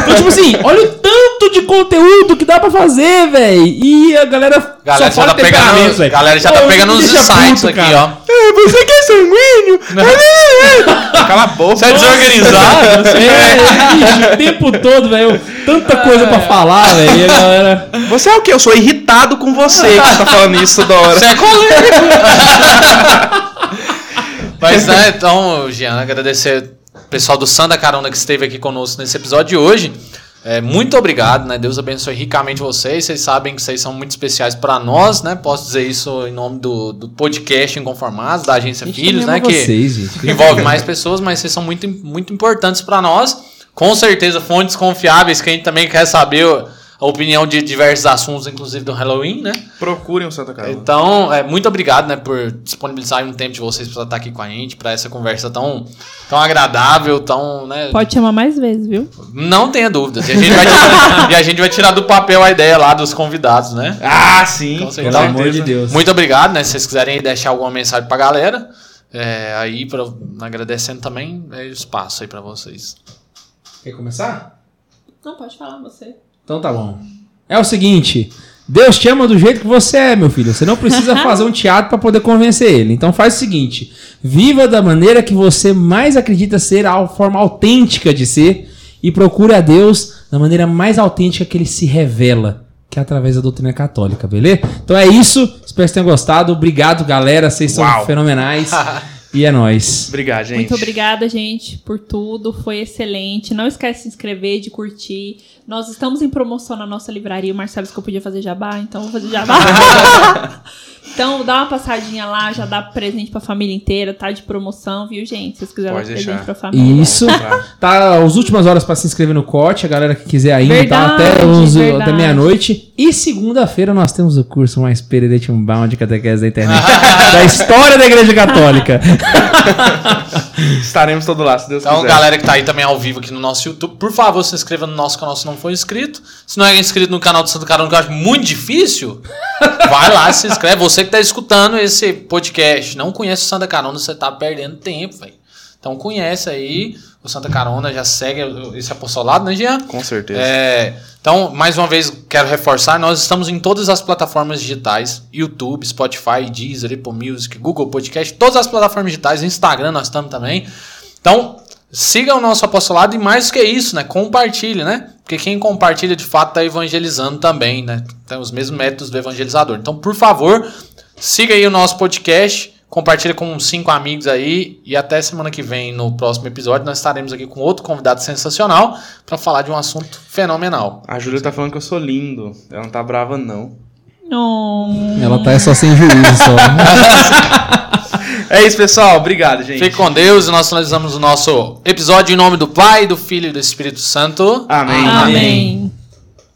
Então, tipo assim, olha o tanto de conteúdo que dá pra fazer, velho. E a galera, Galera só já tá pegando, velho. galera já tá Pô, pegando uns insights puto, aqui, ó. É, você que é sanguíneo? Cala a boca. Você é desorganizado? É, bicho, o tempo todo, velho. Tanta coisa pra falar, velho. E a galera. Você é o quê? Eu sou irritado com você que tá falando isso toda hora. Você é colérico. Mas, né, então, Jean, agradecer o pessoal do Santa Carona que esteve aqui conosco nesse episódio de hoje. É, muito obrigado, né? Deus abençoe ricamente vocês. Vocês sabem que vocês são muito especiais para nós, né? Posso dizer isso em nome do, do podcast Inconformados, da agência Filhos, né? Que Vocês, gente. envolve mais pessoas, mas vocês são muito, muito importantes para nós. Com certeza, fontes confiáveis que a gente também quer saber a opinião de diversos assuntos, inclusive do Halloween, né? Procurem o Santa Carona. Então, é, muito obrigado, né, por disponibilizar um tempo de vocês para estar aqui com a gente, para essa conversa tão, tão agradável, tão, né? Pode chamar mais vezes, viu? Não tenha dúvidas. E a, gente vai tirar, e a gente vai tirar do papel a ideia lá dos convidados, né? Ah, sim. Com certeza. Pelo amor de Deus. Muito obrigado, né? Se vocês quiserem deixar alguma mensagem pra galera, é, aí, pra, agradecendo também, é espaço aí pra vocês. Quer começar? Não, pode falar você. Então tá bom. É o seguinte. Deus te ama do jeito que você é, meu filho. Você não precisa fazer um teatro pra poder convencer ele. Então faz o seguinte: viva da maneira que você mais acredita ser, a forma autêntica de ser, e procure a Deus da maneira mais autêntica que ele se revela, que é através da doutrina católica, beleza? Então é isso. Espero que vocês tenham gostado. Obrigado, galera. Vocês são Uau. fenomenais. E é nóis. Obrigado, gente. Muito obrigada, gente, por tudo. Foi excelente. Não esquece de se inscrever, de curtir. Nós estamos em promoção na nossa livraria. O Marcelo disse que eu podia fazer jabá, então vou fazer jabá. então dá uma passadinha lá, já dá presente pra família inteira. Tá de promoção, viu, gente? Se vocês quiserem dar presente pra família. Isso. Tá. Tá as últimas horas pra se inscrever no corte, a galera que quiser ainda, tá? Verdade, Até, 11, verdade. até meia-noite. E segunda-feira nós temos o curso mais Pererete Unbound de catequese da internet. da história da Igreja Católica. Estaremos todo lá, se Deus Então, quiser. galera que tá aí também ao vivo aqui no nosso YouTube, por favor, se inscreva no nosso canal se não for inscrito. Se não é inscrito no canal do Santo Carona, que eu acho muito difícil, vai lá, se inscreve. Você que tá escutando esse podcast, não conhece o Santa Carona, você tá perdendo tempo, velho. Então conhece aí o Santa Carona, já segue esse apostolado, né, Jean? Com certeza. É, então, mais uma vez, quero reforçar, nós estamos em todas as plataformas digitais, YouTube, Spotify, Deezer, Apple Music, Google Podcast, todas as plataformas digitais, Instagram nós estamos também. Então, siga o nosso apostolado e mais que isso, né, compartilhe, né? Porque quem compartilha de fato está evangelizando também, né? Tem os mesmos métodos do evangelizador. Então, por favor, siga aí o nosso podcast, compartilha com uns cinco amigos aí e até semana que vem no próximo episódio nós estaremos aqui com outro convidado sensacional para falar de um assunto fenomenal. A Júlia tá falando que eu sou lindo. Ela não tá brava, não. Oh. Ela tá só sem juízo só. É isso, pessoal. Obrigado, gente. Fique com Deus e nós finalizamos o nosso episódio em nome do Pai, do Filho e do Espírito Santo. Amém. Amém.